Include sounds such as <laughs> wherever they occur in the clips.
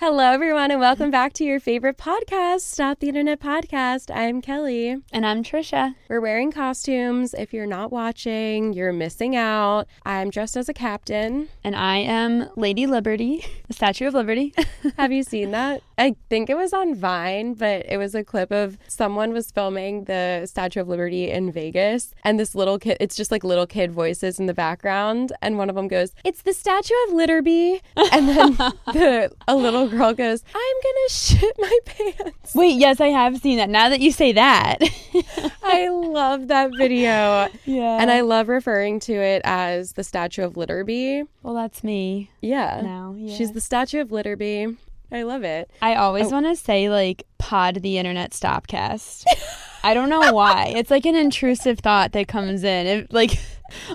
Hello, everyone, and welcome back to your favorite podcast, Stop the Internet Podcast. I'm Kelee. And I'm Tricia. We're wearing costumes. If you're not watching, you're missing out. I'm dressed as a captain. And I am Lady Liberty, the Statue of Liberty. <laughs> Have you seen that? I think it was on Vine, but it was a clip of someone was filming the Statue of Liberty in Vegas, and this little kid, it's just like little kid voices in the background, and one of them goes, It's the Statue of Litterby. And then <laughs> the, a little girl goes, I'm gonna <laughs> shit my pants. Wait, yes, I have seen that. Now that you say that. <laughs> I love that video. yeah. And I love referring to it as the Statue of Litterby. well, that's me Yeah. now. Yeah. She's the Statue of Litterby. I love it. I always Oh. want to say like pod the internet stopcast. <laughs> I don't know why. It's like an intrusive thought that comes in. It, like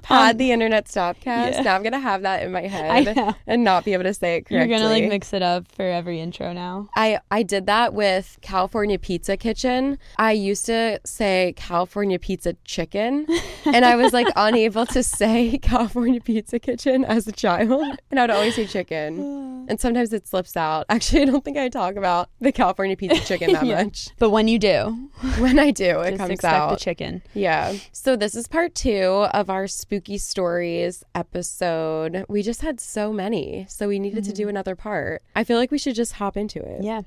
Pod um, the internet stopcast. yeah. Now I'm gonna have that in my head and not be able to say it correctly. You're gonna like mix it up for every intro now. I, I did that with California Pizza Kitchen. I used to say California Pizza Chicken, <laughs> and I was like unable to say California Pizza Kitchen as a child, and I would always say chicken. <sighs> And sometimes it slips out. Actually, I don't think I talk about the California Pizza Chicken that <laughs> Yeah. much. But when you do, When I do, it just comes out. the chicken. Yeah. So this is part two of our spooky stories episode. We just had so many, so we needed to do mm. another part. I feel like we should just hop into it. Yeah.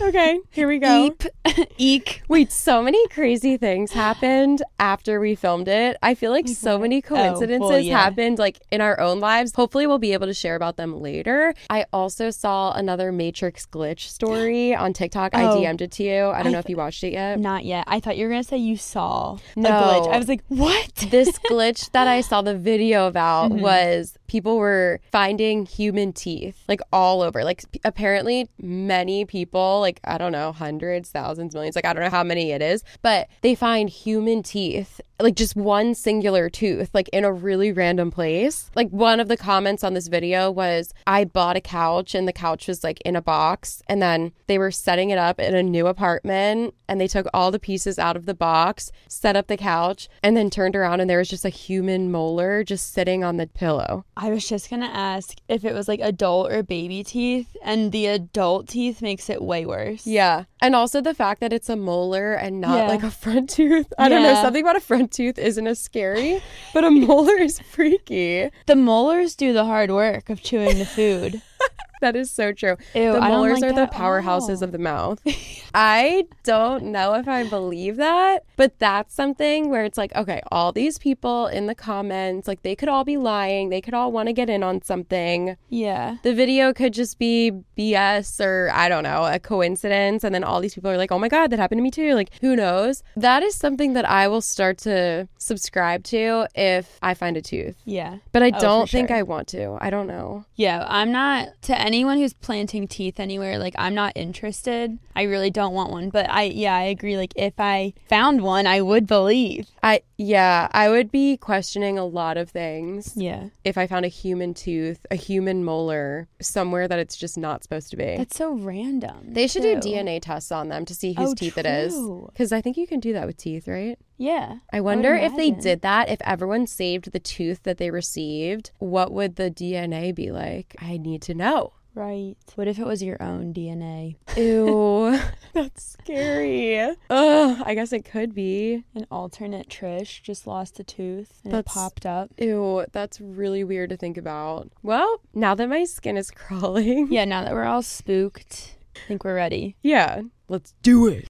Okay, here we go. Eep. <laughs> Eek. Wait, so many crazy things happened after we filmed it. I feel like so many coincidences Oh, yeah. happened like in our own lives. Hopefully we'll be able to share about them later. I also saw another Matrix glitch story <gasps> on TikTok. I Oh. DM'd it to you. I don't I know if you watched it yet. Not yet. I thought you were gonna say you saw a No. glitch. I was like, what? this <laughs> glitch that I saw the video about Mm-hmm. was people were finding human teeth like all over. Like p- apparently many people, like I don't know, hundreds, thousands, millions, like I don't know how many it is, but they find human teeth like just one singular tooth like in a really random place. Like one of the comments on this video was I bought a couch and the couch was like in a box and then they were setting it up in a new apartment and they took all the pieces out of the box, set up the couch and then turned around and there was just a human molar just sitting on the pillow. I was just gonna ask if it was like adult or baby teeth, and the adult teeth makes it way worse. Yeah. And also the fact that it's a molar and not Yeah. like a front tooth. I don't know. Something about a front tooth isn't as scary, but a molar is freaky. The molars do the hard work of chewing the food. <laughs> That is so true. Ew, the molars like are the powerhouses of the mouth. <laughs> I don't know if I believe that, but that's something where it's like, okay, all these people in the comments, like they could all be lying. They could all want to get in on something. Yeah. The video could just be BS or I don't know, a coincidence. And then all these people are like, oh my God, that happened to me too. Like, who knows? That is something that I will start to subscribe to if I find a tooth. Yeah. But I Oh, don't think sure. I want to. I don't know. Yeah. I'm not to anyone who's planting teeth anywhere, like I'm not interested. I really don't want one. But I yeah, I agree. Like if I found one, I would believe. I yeah, I would be questioning a lot of things Yeah. if I found a human tooth, a human molar somewhere that it's just not supposed to be. That's so random. they should too. do DNA tests on them to see whose Oh, teeth it is. true. Cuz I think you can do that with teeth, right? Yeah. I wonder if they did that, if everyone saved the tooth that they received, what would the DNA be like? I need to know. Right. What if it was your own DNA? Ew, <laughs> <laughs> that's scary. Ugh, I guess it could be. An alternate Trish just lost a tooth and That's- it popped up. Ew, that's really weird to think about. Well, now that my skin is <laughs> crawling, Yeah, now that we're all spooked, I think we're ready. yeah, let's do it.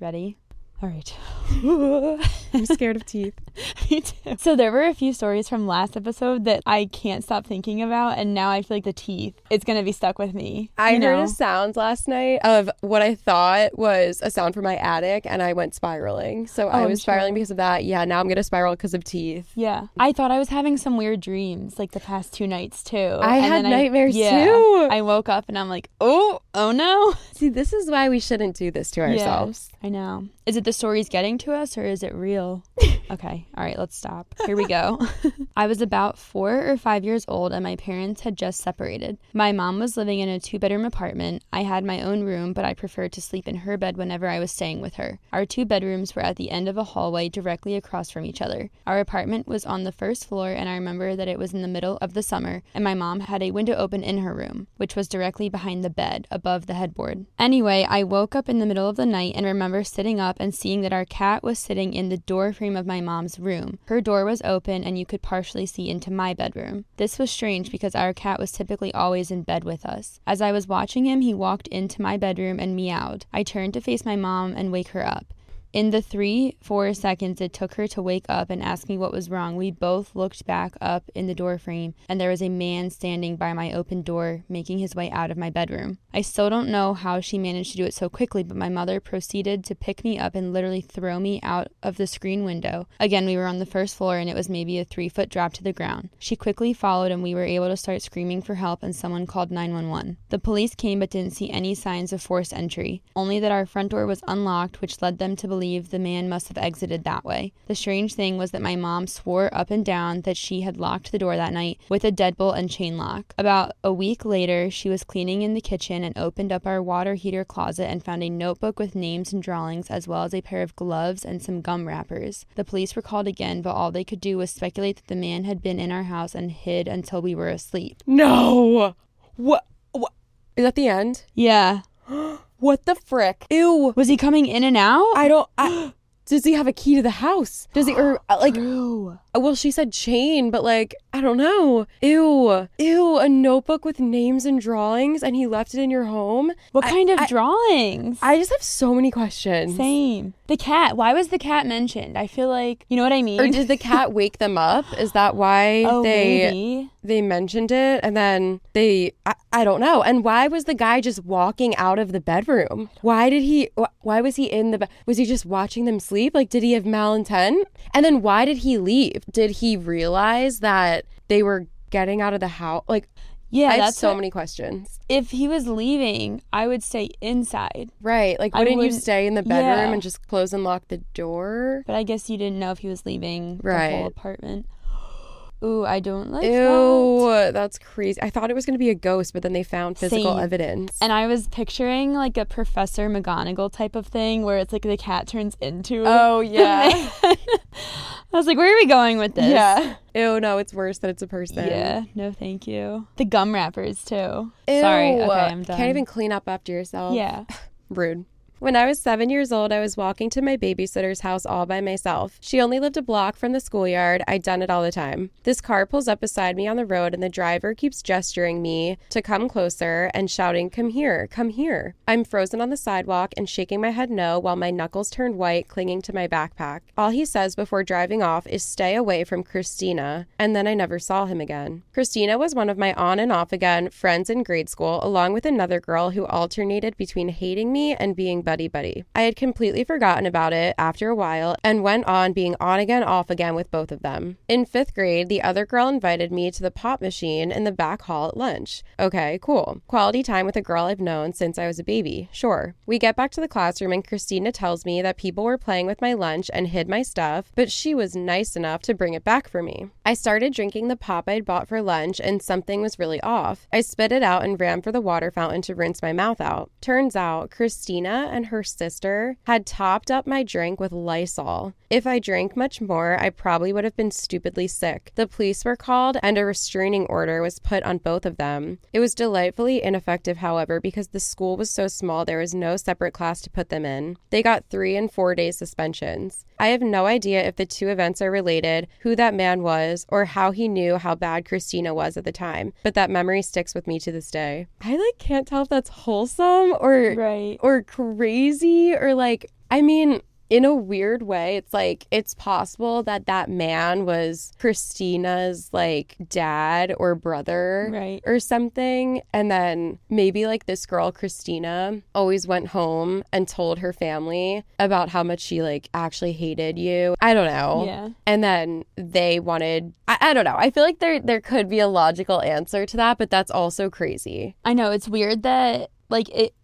Ready? All right. <laughs> I'm scared of teeth. <laughs> <laughs> Me too. So there were a few stories from last episode that I can't stop thinking about, and now I feel like the teeth. It's gonna be stuck with me. I heard know? a sound last night of what I thought was a sound from my attic, and I went spiraling. So I Oh, I'm was spiraling because of that. Yeah, now I'm gonna spiral because of teeth. Yeah, I thought I was having some weird dreams like the past two nights too. I And had nightmares, yeah, too. I woke up and I'm like, oh, oh no. <laughs> See, this is why we shouldn't do this to ourselves. I know. Is it the stories getting to us or is it real? <laughs> Okay. All right, let's stop. Here we go. <laughs> I was about four or five years old and my parents had just separated. My mom was living in a two bedroom apartment. I had my own room, but I preferred to sleep in her bed whenever I was staying with her. Our two bedrooms were at the end of a hallway directly across from each other. Our apartment was on the first floor, and I remember that it was in the middle of the summer, and my mom had a window open in her room, which was directly behind the bed, above the headboard. Anyway, I woke up in the middle of the night and remember sitting up and seeing that our cat was sitting in the door frame of my mom's room. Her door was open, and you could partially see into my bedroom. This was strange because our cat was typically always in bed with us. As I was watching him, he walked into my bedroom and meowed. I turned to face my mom and wake her up. In the three, four seconds it took her to wake up and ask me what was wrong, we both looked back up in the doorframe, and there was a man standing by my open door, making his way out of my bedroom. I still don't know how she managed to do it so quickly, but my mother proceeded to pick me up and literally throw me out of the screen window. Again, we were on the first floor, and it was maybe a three foot drop to the ground. She quickly followed, and we were able to start screaming for help, and someone called 911. The police came but didn't see any signs of forced entry, only that our front door was unlocked, which led them to believe believe the man must have exited that way. The strange thing was that my mom swore up and down that she had locked the door that night with a deadbolt and chain lock. About a week later, she was cleaning in the kitchen and opened up our water heater closet and found a notebook with names and drawings, as well as a pair of gloves and some gum wrappers. The police were called again, but all they could do was speculate that the man had been in our house and hid until we were asleep. No. What? What? Is that the end? Yeah. <gasps> <gasps> What the frick? Ew. Was he coming in and out? I don't. I, <gasps> <gasps> does he have a key to the house? Does he or <gasps> uh, like? True. Well, she said chain, but like I don't know. Ew. Ew. A notebook with names and drawings, and he left it in your home. What I- kind of I- drawings? I just have so many questions. Same. The cat. Why was the cat mentioned? I feel like you know what I mean. Or did the cat <laughs> wake them up? Is that why oh, they maybe. they mentioned it and then they I, I don't know. And why was the guy just walking out of the bedroom? Why did he why was he in the was he just watching them sleep? Like did he have malintent? And then why did he leave? Did he realize that they were getting out of the house? Like Yeah, I have that's so what- many questions. If he was leaving, I would stay inside. Right. Like I wouldn't you wouldn't- stay in the bedroom yeah. and just close and lock the door? But I guess you didn't know if he was leaving the whole apartment. Ooh, I don't like that. Ew, that's crazy. I thought it was going to be a ghost, but then they found physical Same. evidence. And I was picturing like a Professor McGonagall type of thing where it's like the cat turns into. oh yeah. <laughs> I was like, where are we going with this? Yeah. Ew, no, it's worse that it's a person. Yeah. No, thank you. The gum wrappers too. Ew. Sorry. Okay, I'm done. Can't even clean up after yourself. Yeah. <laughs> Rude. When I was seven years old, I was walking to my babysitter's house all by myself. She only lived a block from the schoolyard. I'd done it all the time. This car pulls up beside me on the road, and the driver keeps gesturing me to come closer and shouting, Come here, come here. I'm frozen on the sidewalk and shaking my head no while my knuckles turn white, clinging to my backpack. All he says before driving off is, Stay away from Christina. And then I never saw him again. Christina was one of my on and off again friends in grade school, along with another girl who alternated between hating me and being buddy buddy. I had completely forgotten about it after a while and went on being on again, off again with both of them. In fifth grade, the other girl invited me to the pop machine in the back hall at lunch. Okay, cool. Quality time with a girl I've known since I was a baby. Sure. We get back to the classroom and Christina tells me that people were playing with my lunch and hid my stuff, but she was nice enough to bring it back for me. I started drinking the pop I'd bought for lunch and something was really off. I spit it out and ran for the water fountain to rinse my mouth out. Turns out Christina and her sister had topped up my drink with Lysol. If I drank much more, I probably would have been stupidly sick. The police were called and a restraining order was put on both of them. It was delightfully ineffective, however, because the school was so small there was no separate class to put them in. They got three and four day suspensions. I have no idea if the two events are related, who that man was, or how he knew how bad Christina was at the time, but that memory sticks with me to this day. I like can't tell if that's wholesome or Right. or crazy or like I mean in a weird way it's like it's possible that that man was Christina's like dad or brother Right. or something. And then maybe like this girl Christina always went home and told her family about how much she like actually hated you. I don't know. Yeah. and then they wanted I, I don't know. I feel like there there could be a logical answer to that but that's also crazy. I know. It's weird that like it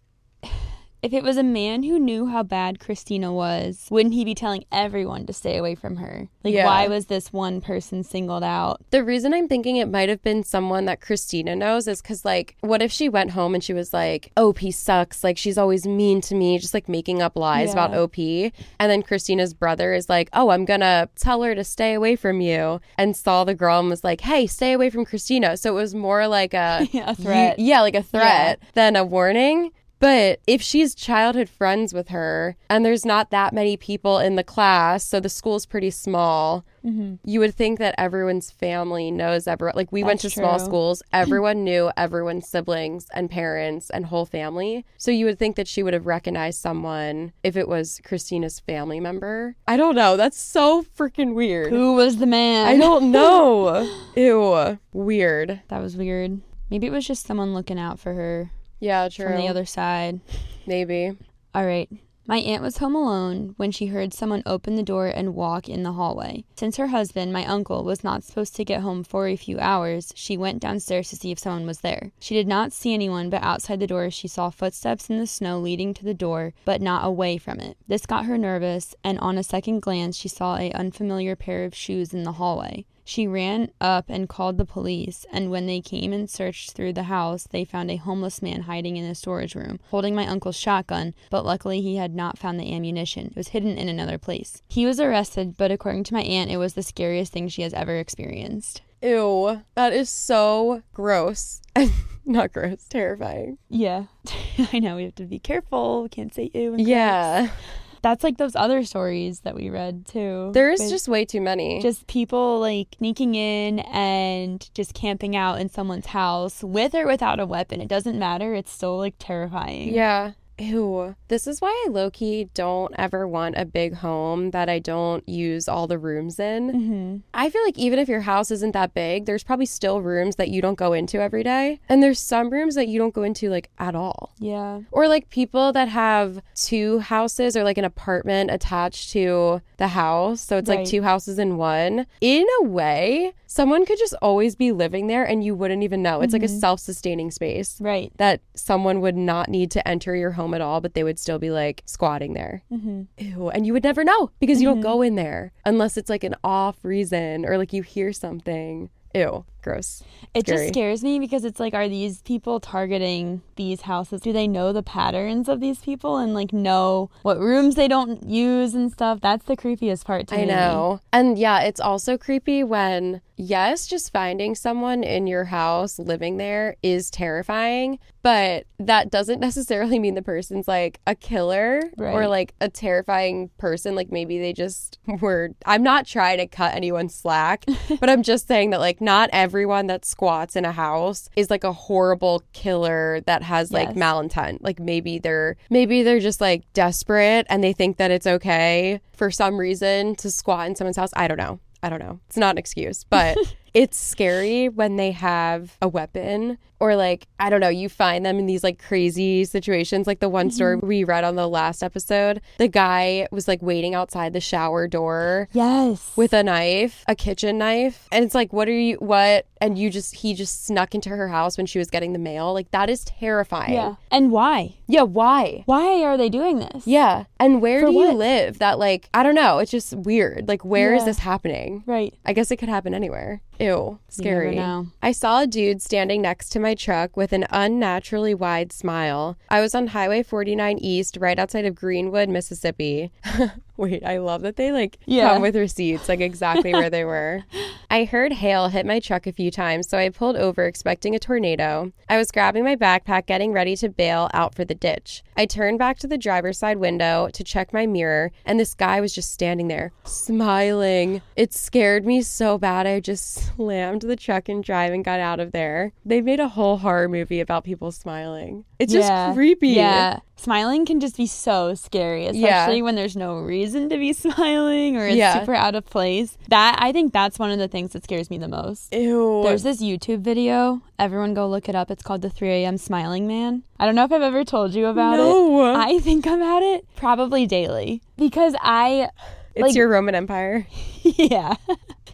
If it was a man who knew how bad Christina was, wouldn't he be telling everyone to stay away from her? Like, Yeah. why was this one person singled out? The reason I'm thinking it might have been someone that Christina knows is because, like, what if she went home and she was like, OP sucks. Like, she's always mean to me, just like making up lies about OP. And then Christina's brother is like, oh, I'm going to tell her to stay away from you. And saw the girl and was like, hey, stay away from Christina. So it was more like a, <laughs> Yeah, a threat. yeah, like a threat than a warning. But if she's childhood friends with her and there's not that many people in the class, so the school's pretty small, Mm-hmm. you would think that everyone's family knows everyone. Like we went to That's small schools, everyone knew everyone's siblings and parents and whole family. So you would think that she would have recognized someone if it was Christina's family member. I don't know. That's so freaking weird. Who was the man? I don't <laughs> know. Ew. Weird. That was weird. Maybe it was just someone looking out for her Yeah, true. from the other side. Maybe. All right. My aunt was home alone when she heard someone open the door and walk in the hallway. Since her husband, my uncle, was not supposed to get home for a few hours, she went downstairs to see if someone was there. She did not see anyone, but outside the door she saw footsteps in the snow leading to the door, but not away from it. This got her nervous, and on a second glance she saw a unfamiliar pair of shoes in the hallway. She ran up and called the police, and when they came and searched through the house, they found a homeless man hiding in a storage room, holding my uncle's shotgun, but luckily he had not found the ammunition. It was hidden in another place. He was arrested, but according to my aunt, it was the scariest thing she has ever experienced. Ew. That is so gross. <laughs> Not gross, terrifying. Yeah. <laughs> I know, we have to be careful. We can't say ew. Yeah. That's like those other stories that we read too. There's just way too many. just people like sneaking in and just camping out in someone's house with or without a weapon. It doesn't matter. It's still like terrifying. Yeah. Ew. This is why I low key don't ever want a big home that I don't use all the rooms in. hmm I feel like even if your house isn't that big, there's probably still rooms that you don't go into every day. And there's some rooms that you don't go into like at all. Yeah. Or like people that have two houses or like an apartment attached to the house. So it's like two houses in one. In a way, someone could just always be living there and you wouldn't even know. It's like a self sustaining space Right. that someone would not need to enter your home at all, but they would still be like squatting there. hmm Ew. And you would never know because you don't go in there unless it's like an off reason or like you hear something. Ew. Gross. It Scary. just scares me because it's like, are these people targeting these houses? Do they know the patterns of these people and like know what rooms they don't use and stuff? That's the creepiest part to I me. know. And yeah, it's also creepy when, yes, just finding someone in your house living there is terrifying, but that doesn't <laughs> necessarily mean the person's like a killer or like a terrifying person. Like maybe they just <laughs> were. I'm not trying to cut anyone slack, <laughs> but I'm just saying that like not everyone that squats in a house is like a horrible killer that has like Yes. malintent. Like maybe they're maybe they're just like desperate and they think that it's okay for some reason to squat in someone's house. I don't know. I don't know. It's not an excuse, but <laughs> it's scary when they have a weapon or like I don't know, you find them in these like crazy situations like the one story mm-hmm. we read on the last episode. The guy was like waiting outside the shower door Yes. with a knife, a kitchen knife. And it's like, what are you, what? And you just, he just snuck into her house when she was getting the mail. Like, that is terrifying. yeah. And why? Yeah, why? Why are they doing this? Yeah. And where For do you live? That, like, I don't know. It's just weird. Like, where is Yeah. this happening? Right. I guess it could happen anywhere. Ew, scary. know. I saw a dude standing next to my truck with an unnaturally wide smile. I was on Highway 49 East, right outside of Greenwood, Mississippi. <laughs> <laughs> Wait, I love that they like Yeah. come with receipts, like exactly where they were. <laughs> I heard hail hit my truck a few times, so I pulled over expecting a tornado. I was grabbing my backpack, getting ready to bail out for the ditch. I turned back to the driver's side window to check my mirror, and this guy was just standing there, smiling. It scared me so bad, I just slammed the truck and drive and got out of there. They made a whole horror movie about people smiling. It's Yeah. just creepy. Yeah. Smiling can just be so scary, Yeah. especially when there's no reason to be <laughs> smiling or it's Yeah. super out of place. That I think that's one of the things that scares me the most. Ew. There's this YouTube video. Everyone go look it up. It's called the 3 a.m. Smiling Man. I don't know if I've ever told you about it. no. I think about it probably daily because I It's Like- your Roman Empire. <laughs> <laughs> yeah.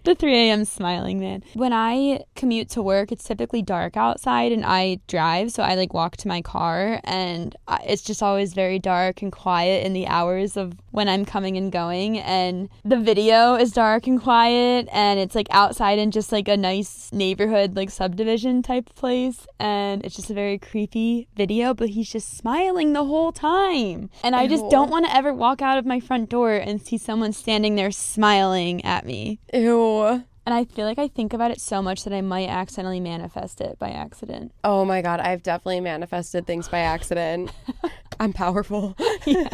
the 3 a.m. smiling man. When I commute to work, it's typically dark outside and I drive. So I like walk to my car and I- it's just always very dark and quiet in the hours of when I'm coming and going. And the video is dark and quiet and it's like outside in just like a nice neighborhood, like subdivision type place. And it's just a very creepy video, but he's just smiling the whole time. And I just don't want to ever walk out of my front door and see someone standing there smiling at me. Ew. And I feel like I think about it so much that I might accidentally manifest it by accident. Oh my god, I've definitely manifested things by accident. <laughs> I'm powerful. yeah.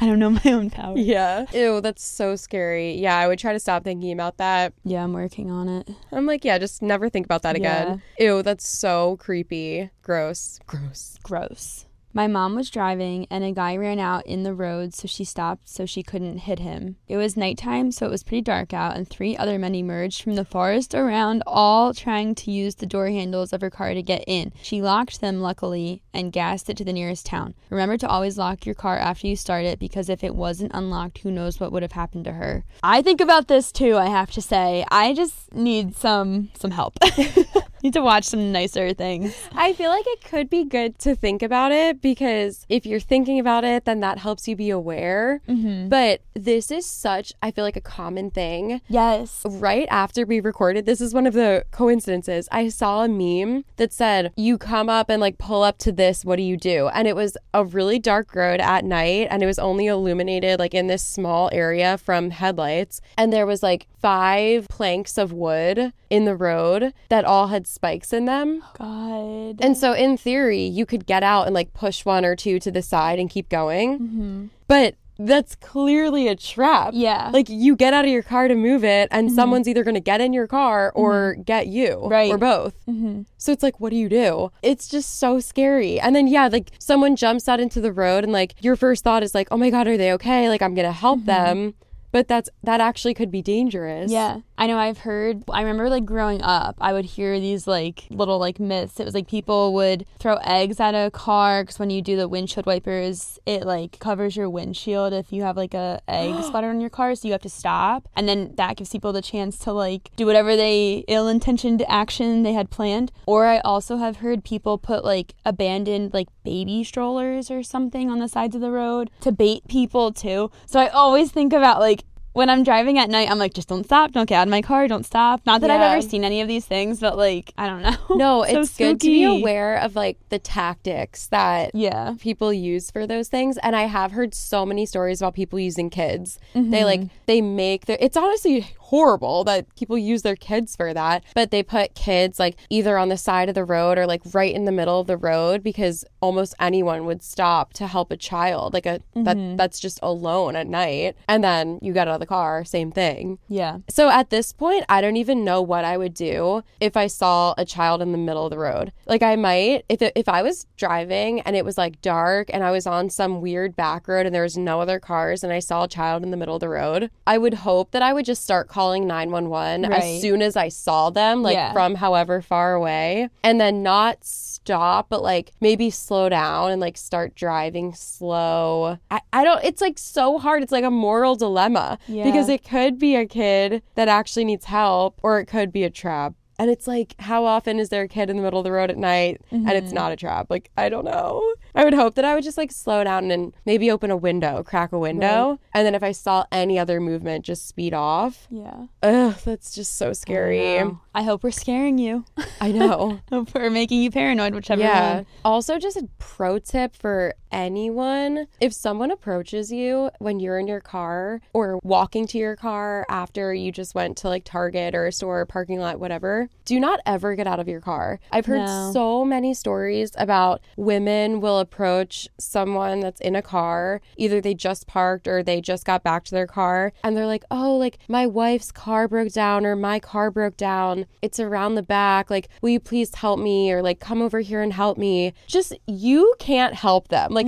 I don't know my own power. yeah. Ew, that's so scary. Yeah, I would try to stop thinking about that. Yeah, I'm working on it. I'm like, yeah, just never think about that again. Ew, that's so creepy. Gross. Gross. Gross. My mom was driving and a guy ran out in the road, so she stopped so she couldn't hit him. It was nighttime, so it was pretty dark out, and three other men emerged from the forest around, all trying to use the door handles of her car to get in. She locked them, luckily, and gassed it to the nearest town. Remember to always lock your car after you start it because if it wasn't unlocked, who knows what would have happened to her. I think about this too, I have to say. I just need some some help. <laughs> need to watch some nicer things. I feel like it could be good to think about it because if you're thinking about it, then that helps you be aware. Mm-hmm. But this is such, I feel like, a common thing. Yes. Right after we recorded, this is one of the coincidences. I saw a meme that said, You come up and like pull up to this, what do you do? And it was a really dark road at night and it was only illuminated like in this small area from headlights. And there was like five planks of wood in the road that all had spikes in them. <gasps> God. And so, in theory, you could get out and like push one or two to the side and keep going. Mm-hmm. But that's clearly a trap. Yeah. Like you get out of your car to move it, and someone's either going to get in your car or get you, Right. Or both. mm-hmm. So it's like, what do you do? It's just so scary. And then, yeah, like someone jumps out into the road, and like your first thought is like, oh my God, are they okay? Like, I'm going to help them. But that's that actually could be dangerous. Yeah. I know I've heard I remember like growing up, I would hear these like little like myths. It was like people would throw eggs at a car cuz when you do the windshield wipers, it like covers your windshield if you have like a egg <gasps> splatter on your car, so you have to stop. And then that gives people the chance to like do whatever they ill-intentioned action they had planned. Or I also have heard people put like abandoned like baby strollers or something on the sides of the road to bait people too. So I always think about like when I'm driving at night, I'm like, just don't stop, don't get out of my car, don't stop. Not that I've ever seen any of these things, but like, I don't know. No, <laughs> So it's good to be aware of like the tactics that Yeah. people use for those things and i have heard so many stories about people using kids Mm-hmm. they like they make their it's honestly horrible that people use their kids for that but they put kids like either on the side of the road or like right in the middle of the road because almost anyone would stop to help a child like a Mm-hmm. that that's just alone at night and then you get out of the car same thing Yeah. so at this point, I don't even know what I would do if I saw a child in the middle of the road. Like I might if it, if I was driving and it was like dark and I was on some weird back road and there was no other cars and I saw a child in the middle of the road, I would hope that I would just start calling 911 Right. as soon as I saw them like Yeah. from however far away and then not stop but like maybe slow down and like start driving slow. I, I don't it's like so hard. It's like a moral dilemma Yeah. because it could be a kid that actually needs help or it could be a trap. And it's like, how often is there a kid in the middle of the road at night and it's mm-hmm. not a trap? Like, I don't know. I would hope that I would just like slow down and maybe open a window, crack a window. And then if I saw any other movement, just speed off. Yeah. Ugh, that's just so scary. Wow. I hope we're scaring you. I know. <laughs> hope we're making you paranoid, whichever yeah. one. Also, just a pro tip for anyone if someone approaches you when you're in your car or walking to your car after you just went to like Target or a store, or parking lot, whatever, do not ever get out of your car. I've heard No. so many stories about women will approach someone that's in a car. Either they just parked or they just got back to their car and they're like, oh, like my wife's car broke down or my car broke down. It's around the back. Like, will you please help me or like come over here and help me? Just you can't help them. Like,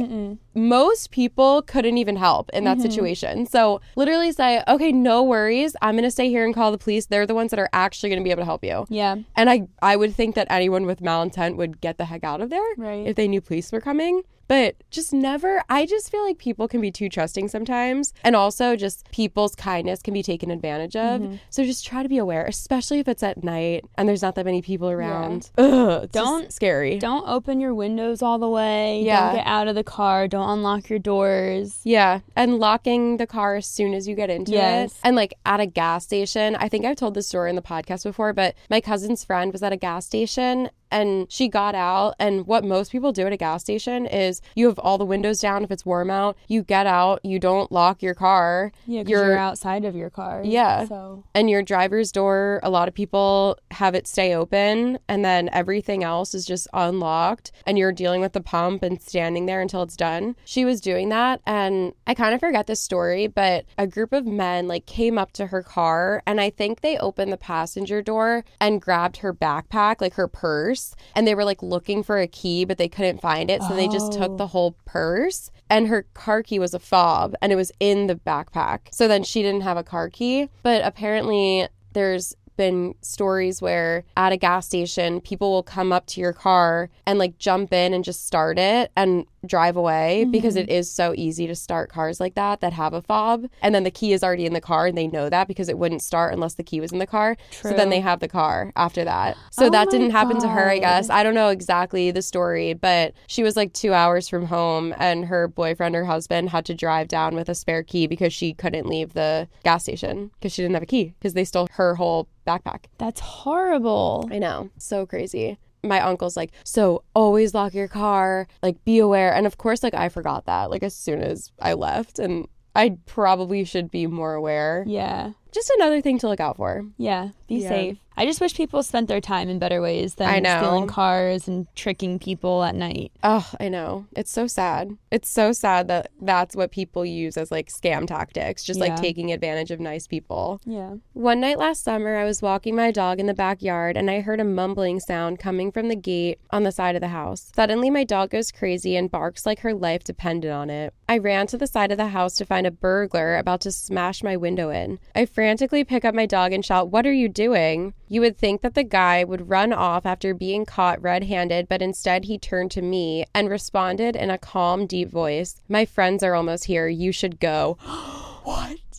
most people couldn't even help in that mm-hmm. situation. So literally say, okay, no worries. I'm going to stay here and call the police. They're the ones that are actually going to be able to help you. Yeah. And I, I would think that anyone with malintent would get the heck out of there Right. if they knew police were coming. But just never, I just feel like people can be too trusting sometimes. And also, just people's kindness can be taken advantage of. Mm-hmm. So just try to be aware, especially if it's at night and there's not that many people around. Ugh, it's Don't- scary. Don't open your windows all the way. Yeah. Don't get out of the car. Don't unlock your doors. Yeah, and locking the car as soon as you get into Yes. it. And like at a gas station, I think I've told this story in the podcast before, but my cousin's friend was at a gas station and she got out and what most people do at a gas station is you have all the windows down if it's warm out, you get out, you don't lock your car. Yeah, because you're, outside of your car. Yeah. So And your driver's door, a lot of people have it stay open and then everything else is just unlocked and you're dealing with the pump and standing there until it's done. She was doing that and I kind of forget this story, but a group of men like came up to her car and I think they opened the passenger door and grabbed her backpack, like her purse, and they were like looking for a key but they couldn't find it, so they just took Oh. the whole purse and her car key was a fob and it was in the backpack. So then she didn't have a car key, but apparently there's been stories where at a gas station people will come up to your car and like jump in and just start it and drive away because mm-hmm. it is so easy to start cars like that that have a fob. And then the key is already in the car and they know that because it wouldn't start unless the key was in the car. So then they have the car after that. So Oh that didn't happen to her i guess. I don't know exactly the story, but she was like two hours from home, and her boyfriend or husband had to drive down with a spare key because she couldn't leave the gas station because she didn't have a key because they stole her whole backpack. that's horrible. I know, so crazy. My uncle's like, so always lock your car, like be aware. And of course, like I forgot that, like as soon as I left, and I probably should be more aware. Yeah. Just another thing to look out for. Yeah. Be Yeah. safe. I just wish people spent their time in better ways than I know. stealing cars and tricking people at night. Oh, I know. It's so sad. It's so sad that that's what people use as like scam tactics, just like taking advantage of nice people. Yeah. One night last summer, I was walking my dog in the backyard and I heard a mumbling sound coming from the gate on the side of the house. Suddenly, my dog goes crazy and barks like her life depended on it. I ran to the side of the house to find a burglar about to smash my window in. I frantically pick up my dog and shout, What are you doing? You would think that the guy would run off after being caught red handed, but instead he turned to me and responded in a calm, deep voice My friends are almost here. You should go. <gasps> what?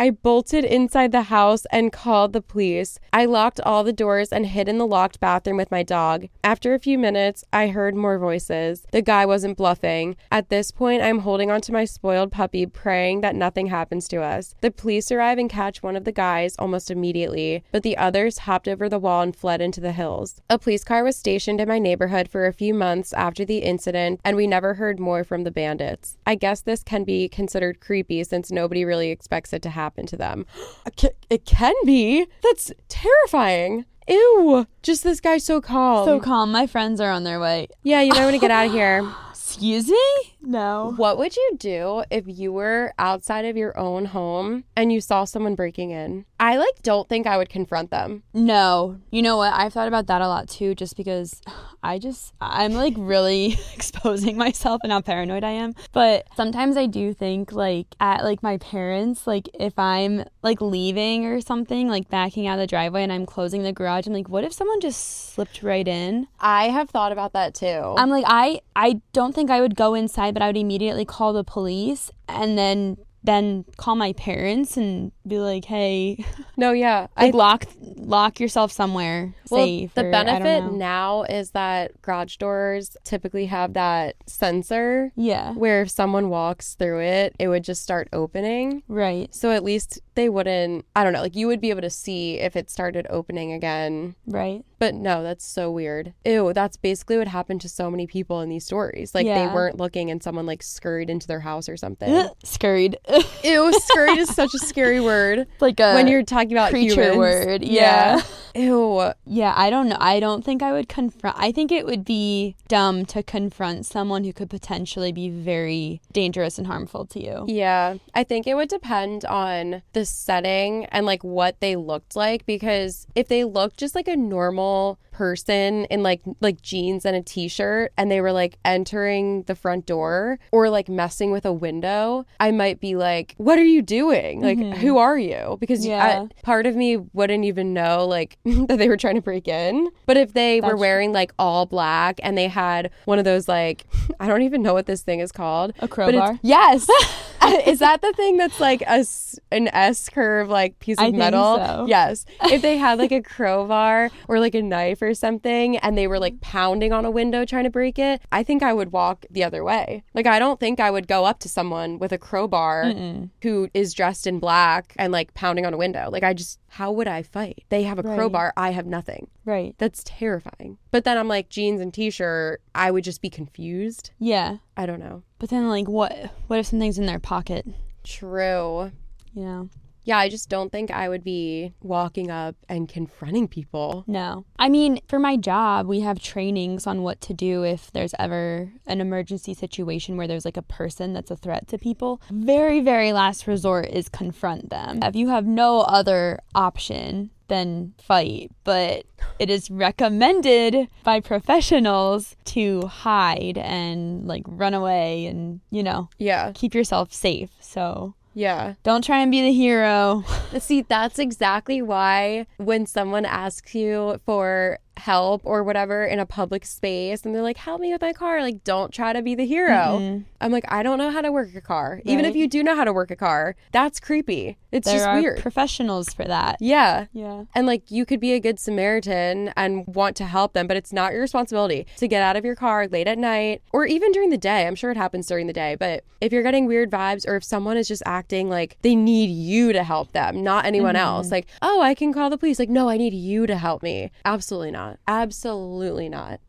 I bolted inside the house and called the police. I locked all the doors and hid in the locked bathroom with my dog. After a few minutes, I heard more voices. The guy wasn't bluffing. At this point, I'm holding onto my spoiled puppy, praying that nothing happens to us. The police arrive and catch one of the guys almost immediately, but the others hopped over the wall and fled into the hills. A police car was stationed in my neighborhood for a few months after the incident, and we never heard more from the bandits. I guess this can be considered creepy since nobody really expects it to happen to them. <gasps> It can be. That's terrifying. Ew. Just this guy's so calm. So calm. My friends are on their way. yeah, you might want to get out of <gasps> here. Excuse me? No. What would you do if you were outside of your own home and you saw someone breaking in? I like don't think I would confront them. No. You know what? I've thought about that a lot too, just because I just, I'm like really <laughs> exposing myself and how paranoid I am. But sometimes I do think, like, at like my parents, like, if I'm like leaving or something, like backing out of the driveway and I'm closing the garage, I'm like, what if someone just slipped right in? I have thought about that too. I'm like, I, I don't think I would go inside, but I would immediately call the police and then then call my parents and be like, "Hey, no, yeah. <laughs> like lock lock yourself somewhere Well, safe." the or benefit now is that garage doors typically have that sensor yeah, where if someone walks through it, it would just start opening. right, So at least they wouldn't, I don't know, like you would be able to see if it started opening again. right. But no, that's so weird. Ew, that's basically what happened to so many people in these stories. Like they weren't looking and someone like scurried into their house or something. <laughs> Scurried, <laughs> Ew, scurried is such a scary word. <laughs> like a when you're talking about creature humans. word. Yeah. Ew. yeah. I don't know. I don't think I would confront. I think it would be dumb to confront someone who could potentially be very dangerous and harmful to you. Yeah, I think it would depend on the setting and like what they looked like because if they looked just like a normal person in like like jeans and a t-shirt and they were like entering the front door or like messing with a window, I might be like, "What are you doing? Like mm-hmm. who are you?" Because uh, Yeah. I, part of me wouldn't even know like <laughs> that they were trying to break in. But if they were That's- wearing like all black and they had one of those like <laughs> I don't even know what this thing is called. A crowbar? yes. <laughs> Uh, is that the thing that's like a an S curve like piece of I metal? so. Yes. If they had like a crowbar or like a knife or something and they were like mm-hmm. pounding on a window trying to break it, I think I would walk the other way. Like I don't think I would go up to someone with a crowbar Mm-mm. who is dressed in black and like pounding on a window. Like I just how would I fight? They have a Right. crowbar, I have nothing. Right. That's terrifying. But then I'm like jeans and t-shirt, I would just be confused. Yeah. I don't know. But then, like, what? What if something's in their pocket? True. You know? Yeah, I just don't think I would be walking up and confronting people. No. I mean, for my job, we have trainings on what to do if there's ever an emergency situation where there's like a person that's a threat to people. Very, very last resort is confront them. If you have no other option, then fight. But it is recommended by professionals to hide and like run away and, you know, Yeah. keep yourself safe. So Yeah. don't try and be the hero. <laughs> See, that's exactly why when someone asks you for help or whatever in a public space and they're like, help me with my car, like, don't try to be the hero. Mhm. I'm like, I don't know how to work a car. Even if you do know how to work a car, that's creepy. It's There just weird. professionals for that. yeah. Yeah. And like you could be a good Samaritan and want to help them, but it's not your responsibility to get out of your car late at night or even during the day. I'm sure it happens during the day, but if you're getting weird vibes or if someone is just acting like they need you to help them, not anyone else, like, oh, I can call the police. Like, no, I need you to help me. Absolutely not. Absolutely not.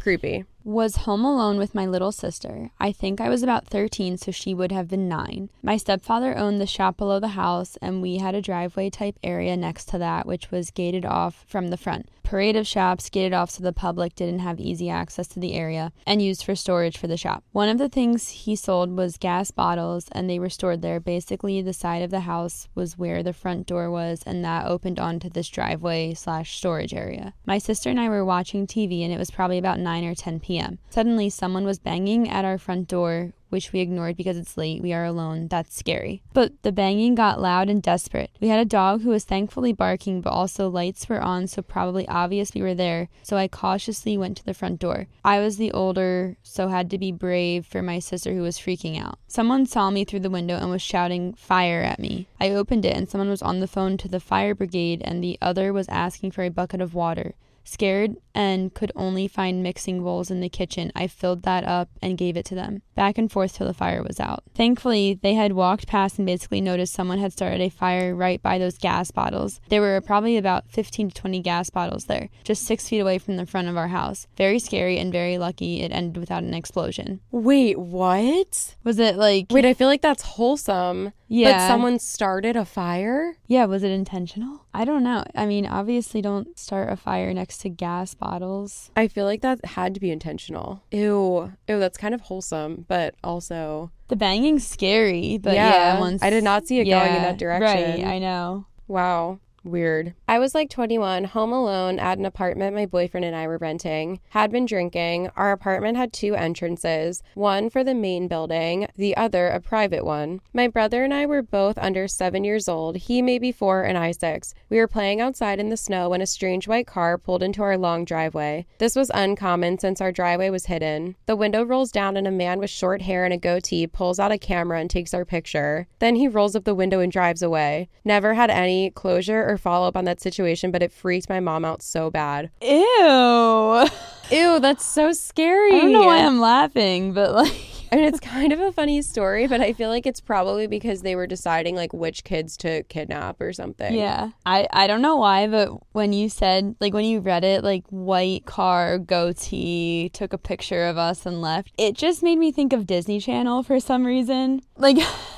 Creepy. was home alone with my little sister. I think I was about 13, so she would have been 9. My stepfather owned the shop below the house, and we had a driveway type area next to that, which was gated off from the front. Parade of shops gated off so the public didn't have easy access to the area and used for storage for the shop. One of the things he sold was gas bottles, and they were stored there. Basically, the side of the house was where the front door was, and that opened onto this driveway slash storage area. My sister and I were watching TV, and it was probably about 9 or 10 p.m. Suddenly, someone was banging at our front door, which we ignored because it's late. We are alone. That's scary. But the banging got loud and desperate. We had a dog who was thankfully barking, but also lights were on, so probably obvious we were there. So I cautiously went to the front door. I was the older, so had to be brave for my sister who was freaking out. Someone saw me through the window and was shouting fire at me. I opened it, and someone was on the phone to the fire brigade, and the other was asking for a bucket of water. Scared and could only find mixing bowls in the kitchen, I filled that up and gave it to them, back and forth till the fire was out. Thankfully, they had walked past and basically noticed someone had started a fire right by those gas bottles. There were probably about 15 to 20 gas bottles there, just six feet away from the front of our house. Very scary and very lucky it ended without an explosion. Wait, what? Was it like, Wait, I feel like that's wholesome. Yeah, But someone started a fire? yeah, was it intentional? I don't know. I mean, obviously, don't start a fire next to gas bottles. I feel like that had to be intentional. Ew. Ew, that's kind of wholesome, but also The banging's scary, but Yeah, yeah, once I did not see it going in that direction. Right, I know. Wow. Weird. I was like 21, home alone at an apartment my boyfriend and I were renting. Had been drinking. Our apartment had two entrances one for the main building, the other a private one. My brother and I were both under seven years old, he maybe four and I six. We were playing outside in the snow when a strange white car pulled into our long driveway. This was uncommon since our driveway was hidden. The window rolls down and a man with short hair and a goatee pulls out a camera and takes our picture. Then he rolls up the window and drives away. Never had any closure or follow up on that situation, but it freaked my mom out so bad. Ew. Ew, that's so scary. I don't know why I'm laughing, but like <laughs> I mean, it's kind of a funny story, but I feel like it's probably because they were deciding like which kids to kidnap or something. yeah. I I don't know why, but when you said like when you read it like white car goatee took a picture of us and left, it just made me think of Disney Channel for some reason. Like <laughs>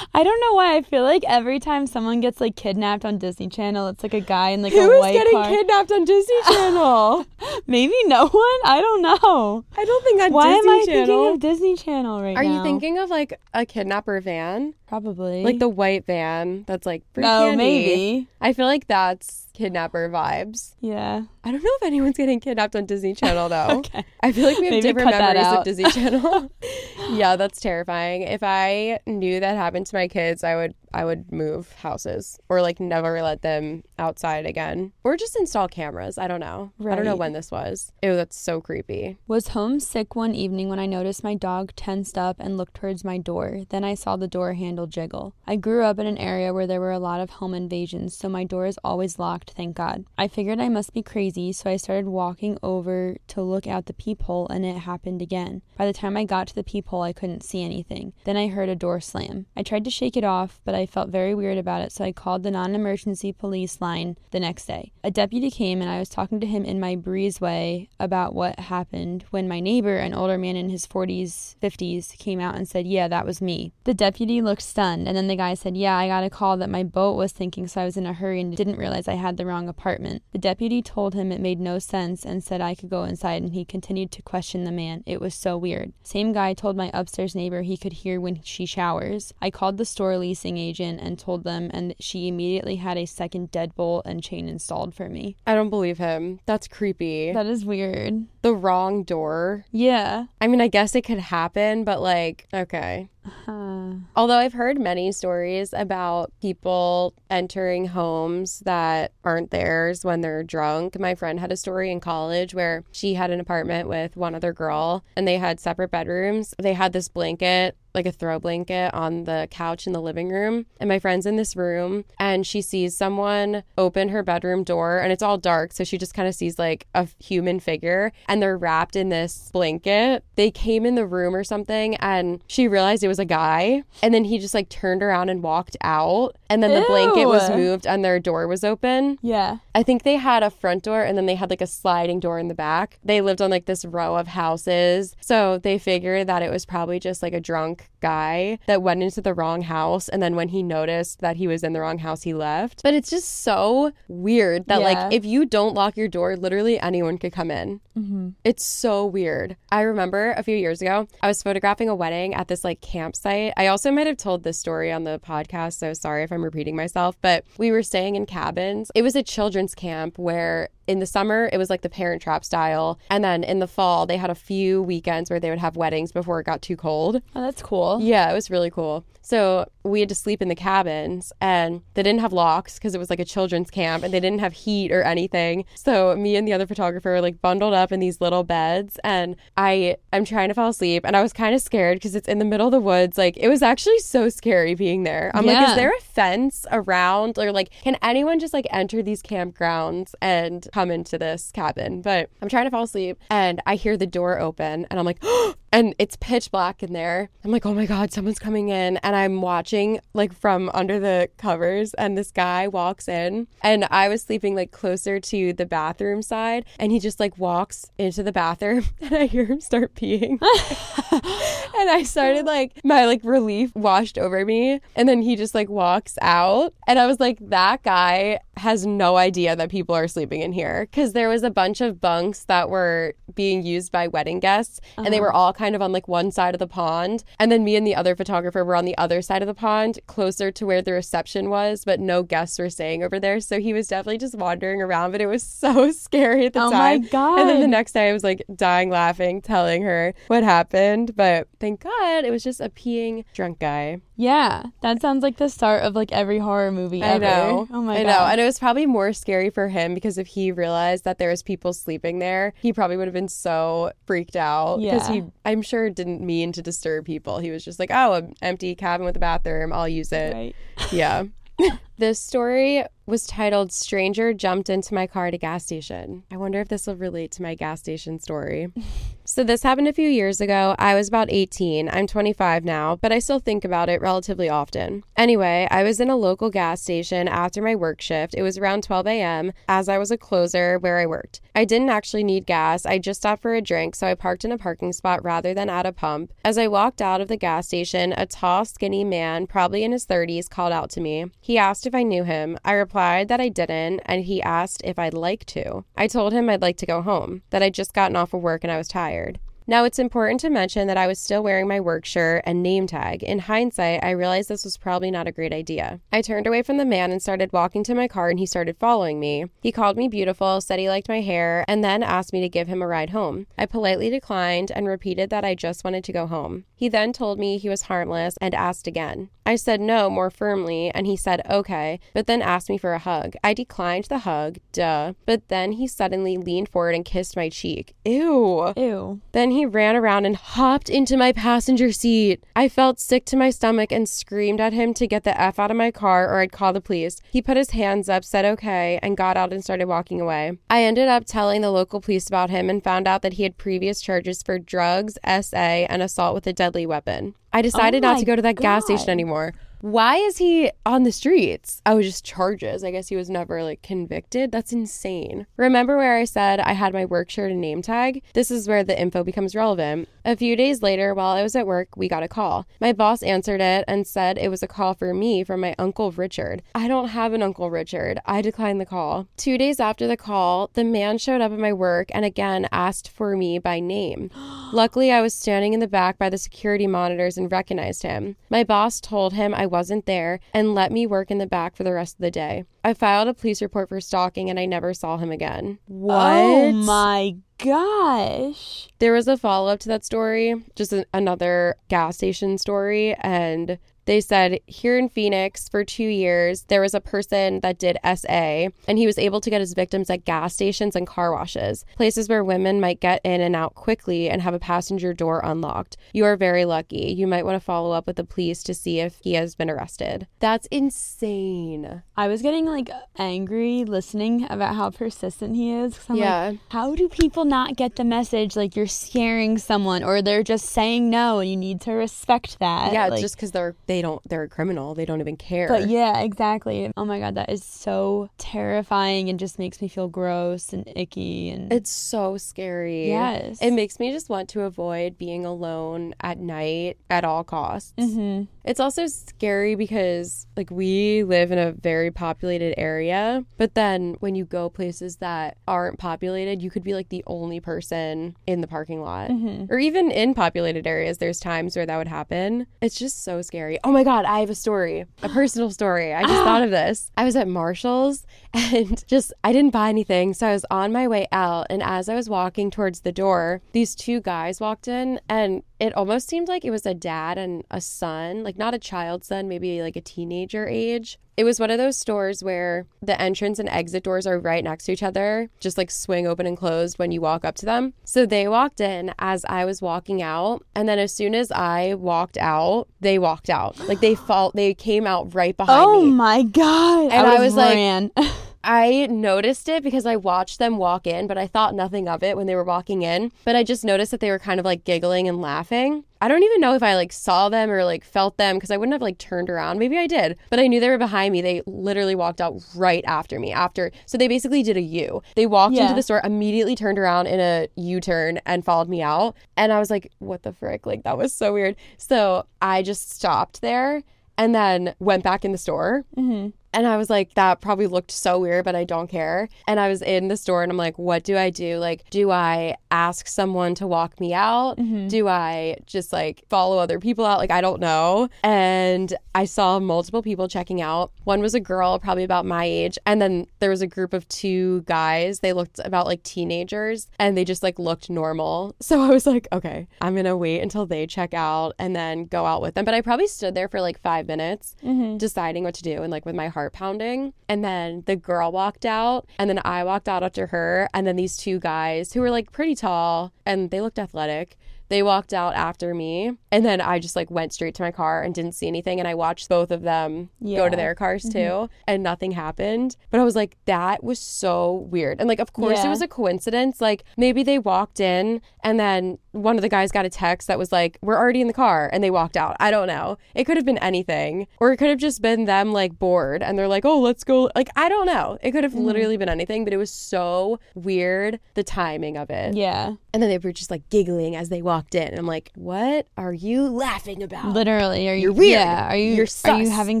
I don't know why I feel like every time someone gets like kidnapped on Disney Channel, it's like a guy in like Who a white getting car. kidnapped on Disney <laughs> Channel? Maybe no one. I don't know. I don't think on Why Disney am I Channel. thinking of Disney Channel right Are now? Are you thinking of like a kidnapper van? probably Like the white van that's like No, oh, candy? maybe. I feel like that's kidnapper vibes. Yeah. I don't know if anyone's getting kidnapped on Disney Channel <laughs> though. Okay. I feel like we have Maybe different memories of. Disney <laughs> Channel. <laughs> yeah, that's terrifying. If I knew that happened to my kids, I would I would move houses or like never let them outside again or just install cameras. I don't know. I don't know when this was. Ew, that's so creepy. Was homesick one evening when I noticed my dog tensed up and looked towards my door. Then I saw the door handle jiggle. I grew up in an area where there were a lot of home invasions, so my door is always locked, thank God. I figured I must be crazy, so I started walking over to look out the peephole, and it happened again. By the time I got to the peephole, I couldn't see anything. Then I heard a door slam. I tried to shake it off, but I felt very weird about it, so I called the non emergency police line the next day. A deputy came, and I was talking to him in my breezeway about what happened when my neighbor, an older man in his 40s, 50s, came out and said, Yeah, that was me. The deputy looked stunned, and then the guy said, Yeah, I got a call that my boat was sinking, so I was in a hurry and didn't realize I had the wrong apartment. The deputy told him it made no sense and said I could go inside, and he continued to question the man. It was so weird. Same guy told my upstairs neighbor he could hear when she showers. I called the store leasing agent and told them, and she immediately had a second deadbolt and chain installed for me. I don't believe him. That's creepy. That is weird. the wrong door. Yeah. I mean, I guess it could happen, but like, okay. Although I've heard many stories about people entering homes that aren't theirs when they're drunk. My friend had a story in college where she had an apartment with one other girl and they had separate bedrooms. They had this blanket, like a throw blanket, on the couch in the living room. And my friend's in this room and she sees someone open her bedroom door and it's all dark. So she just kind of sees like a human figure and they're wrapped in this blanket. They came in the room or something and she realized it was a guy. And then he just like turned around and walked out. And then the blanket was moved and their door was open. Yeah. I think they had a front door and then they had like a sliding door in the back. They lived on like this row of houses. So they figured that it was probably just like a drunk guy that went into the wrong house. And then when he noticed that he was in the wrong house, he left. But it's just so weird that Yeah. like if you don't lock your door, literally anyone could come in. Mm-hmm. It's so weird. I remember a few years ago, I was photographing a wedding at this like campsite. I also might have told this story on the podcast, so sorry if I'm repeating myself, but we were staying in cabins. It was a children's camp where in the summer it was like the parent trap style, and then in the fall they had a few weekends where they would have weddings before it got too cold. Oh, that's cool. Yeah, it was really cool. So we had to sleep in the cabins and they didn't have locks because it was like a children's camp and they didn't have heat or anything. So me and the other photographer were like bundled up in these little beds and I I'm trying to fall asleep and I was kind of scared because it's in the middle of the woods. Like it was actually so scary being there. I'm like, is there a fence around or like can anyone just like enter these campgrounds and come into this cabin? But I'm trying to fall asleep and I hear the door open and I'm like, <gasps> and it's pitch black in there. I'm like, oh my God, someone's coming in. And I'm watching like from under the covers, and this guy walks in. And I was sleeping like closer to the bathroom side, and he just like walks into the bathroom, <laughs> and I hear him start peeing. <laughs> and I started like, my like relief washed over me. And then he just like walks out. And I was like, that guy has no idea that people are sleeping in here. Cause there was a bunch of bunks that were being used by wedding guests, and they were uh-huh. all kind of on like one side of the pond. And then me and the other photographer were on the other side of the pond, closer to where the reception was, but no guests were staying over there. So he was definitely just wandering around, but it was <laughs> so scary at the Oh my time. God. And then the next day I was like dying laughing, telling her what happened. But thank God it was just a peeing drunk guy. Yeah, that sounds like the start of like every horror movie I ever. know. Oh my I god. I know. And it was probably more scary for him because if he realized that there was people sleeping there, he probably would have been so freaked out. Because Yeah. he I'm sure didn't mean to disturb people. He was just like, Oh, an empty cabin with a bathroom, I'll use it. Right. Yeah. <laughs> this story was titled Stranger Jumped Into My Car at a Gas Station. I wonder if this will relate to my gas station story. <laughs> so, this happened a few years ago. I was about 18. I'm 25 now, but I still think about it relatively often. Anyway, I was in a local gas station after my work shift. It was around 12 a.m. as I was a closer where I worked. I didn't actually need gas. I just stopped for a drink, so I parked in a parking spot rather than at a pump. As I walked out of the gas station, a tall, skinny man, probably in his 30s, called out to me. He asked if I knew him. I replied that I didn't, and he asked if I'd like to. I told him I'd like to go home, that I'd just gotten off of work and I was tired. Now, it's important to mention that I was still wearing my work shirt and name tag. In hindsight, I realized this was probably not a great idea. I turned away from the man and started walking to my car, and he started following me. He called me beautiful, said he liked my hair, and then asked me to give him a ride home. I politely declined and repeated that I just wanted to go home. He then told me he was harmless and asked again. I said no more firmly, and he said okay, but then asked me for a hug. I declined the hug, duh, but then he suddenly leaned forward and kissed my cheek. Ew. Ew. Then he ran around and hopped into my passenger seat. I felt sick to my stomach and screamed at him to get the F out of my car or I'd call the police. He put his hands up, said okay, and got out and started walking away. I ended up telling the local police about him and found out that he had previous charges for drugs, SA, and assault with a deadly weapon. I decided not to go to that gas station anymore. Why is he on the streets? Oh, just charges. I guess he was never like convicted. That's insane. Remember where I said I had my work shirt and name tag? This is where the info becomes relevant. A few days later, while I was at work, we got a call. My boss answered it and said it was a call for me from my uncle Richard. I don't have an uncle Richard. I declined the call. Two days after the call, the man showed up at my work and again asked for me by name. <gasps> Luckily, I was standing in the back by the security monitors and recognized him. My boss told him I wasn't there and let me work in the back for the rest of the day. I filed a police report for stalking and I never saw him again. Oh what? Oh my gosh. There was a follow up to that story, just a- another gas station story. And they said here in Phoenix for two years, there was a person that did SA and he was able to get his victims at gas stations and car washes, places where women might get in and out quickly and have a passenger door unlocked. You are very lucky. You might want to follow up with the police to see if he has been arrested. That's insane. I was getting like angry listening about how persistent he is. I'm like, Yeah. how do people not get the message like you're scaring someone or they're just saying no and you need to respect that? Yeah, like, just because they're they don't they're a criminal, they don't even care. But yeah, exactly. Oh my god, that is so terrifying and just makes me feel gross and icky and It's so scary. Yes. It makes me just want to avoid being alone at night at all costs. Mhm. It's also scary because, like, we live in a very populated area, but then when you go places that aren't populated, you could be like the only person in the parking lot. Mm-hmm. Or even in populated areas, there's times where that would happen. It's just so scary. Oh my God, I have a story, a <gasps> personal story. I just thought of this. I was at Marshall's and just, I didn't buy anything. So I was on my way out. And as I was walking towards the door, these two guys walked in and it almost seemed like it was a dad and a son, like not a child son, maybe like a teenager age. It was one of those stores where the entrance and exit doors are right next to each other, just like swing open and closed when you walk up to them. So they walked in as I was walking out, and then as soon as I walked out, they walked out. Like they fall, they came out right behind Oh me. Oh my god. And I I was like-. <laughs> I noticed it because I watched them walk in, but I thought nothing of it when they were walking in. But I just noticed that they were kind of like giggling and laughing. I don't even know if I like saw them or like felt them because I wouldn't have like turned around. Maybe I did, but I knew they were behind me. They literally walked out right after me. After, so they basically did a U. They walked Yeah. into the store, immediately turned around in a U turn and followed me out. And I was like, what the frick? Like, that was so weird. So I just stopped there and then went back in the store. Mhm. And I was like, that probably looked so weird, but I don't care. And I was in the store and I'm like, what do I do? Like, do I ask someone to walk me out? Mm-hmm. Do I just like follow other people out? Like, I don't know. And I saw multiple people checking out. One was a girl, probably about my age. And then there was a group of two guys. They looked about like teenagers and they just like looked normal. <laughs> So I was like, okay, I'm going to wait until they check out and then go out with them. But I probably stood there for like five minutes mm-hmm. deciding what to do and like with my heart pounding. And then the girl walked out and then I walked out after her. And then these two guys who were like pretty tall and they looked athletic. They walked out after me, and then I just like went straight to my car and didn't see anything. And I watched both of them go to their cars mm-hmm. too, and nothing happened. But I was like, that was so weird. And like, of course, it was a coincidence. Like, maybe they walked in, and then one of the guys got a text that was like, "We're already in the car," and they walked out. I don't know. It could have been anything, or it could have just been them like bored, and they're like, "Oh, let's go." Like, I don't know. It could have mm. literally been anything, but it was so weird the timing of it. yeah. And then they were just like giggling as they walked in. And I'm like, what are you laughing about? Literally, are you? You're weird. Yeah, are you? You're are you having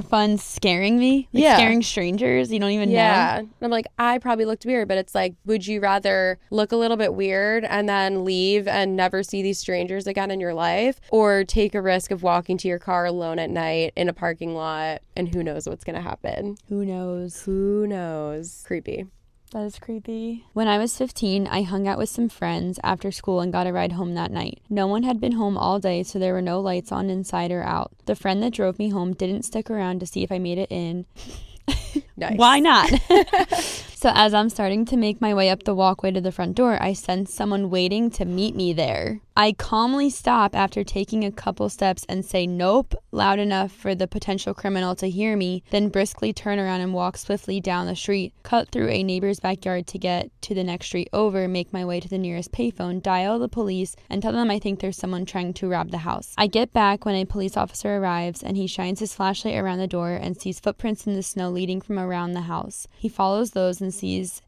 fun scaring me? Like Yeah. scaring strangers you don't even know. yeah. And I'm like, I probably looked weird, but it's like, would you rather look a little bit weird and then leave and never ever see these strangers again in your life or take a risk of walking to your car alone at night in a parking lot and who knows what's going to happen. Who knows? Who knows? Creepy. That is creepy. When I was 15, I hung out with some friends after school and got a ride home that night. No one had been home all day, so there were no lights on inside or out. The friend that drove me home didn't stick around to see if I made it in. <laughs> Nice. Why not? <laughs> so, as I'm starting to make my way up the walkway to the front door, I sense someone waiting to meet me there. I calmly stop after taking a couple steps and say nope loud enough for the potential criminal to hear me, then briskly turn around and walk swiftly down the street, cut through a neighbor's backyard to get to the next street over, make my way to the nearest payphone, dial the police, and tell them I think there's someone trying to rob the house. I get back when a police officer arrives and he shines his flashlight around the door and sees footprints in the snow leading from around the house. He follows those and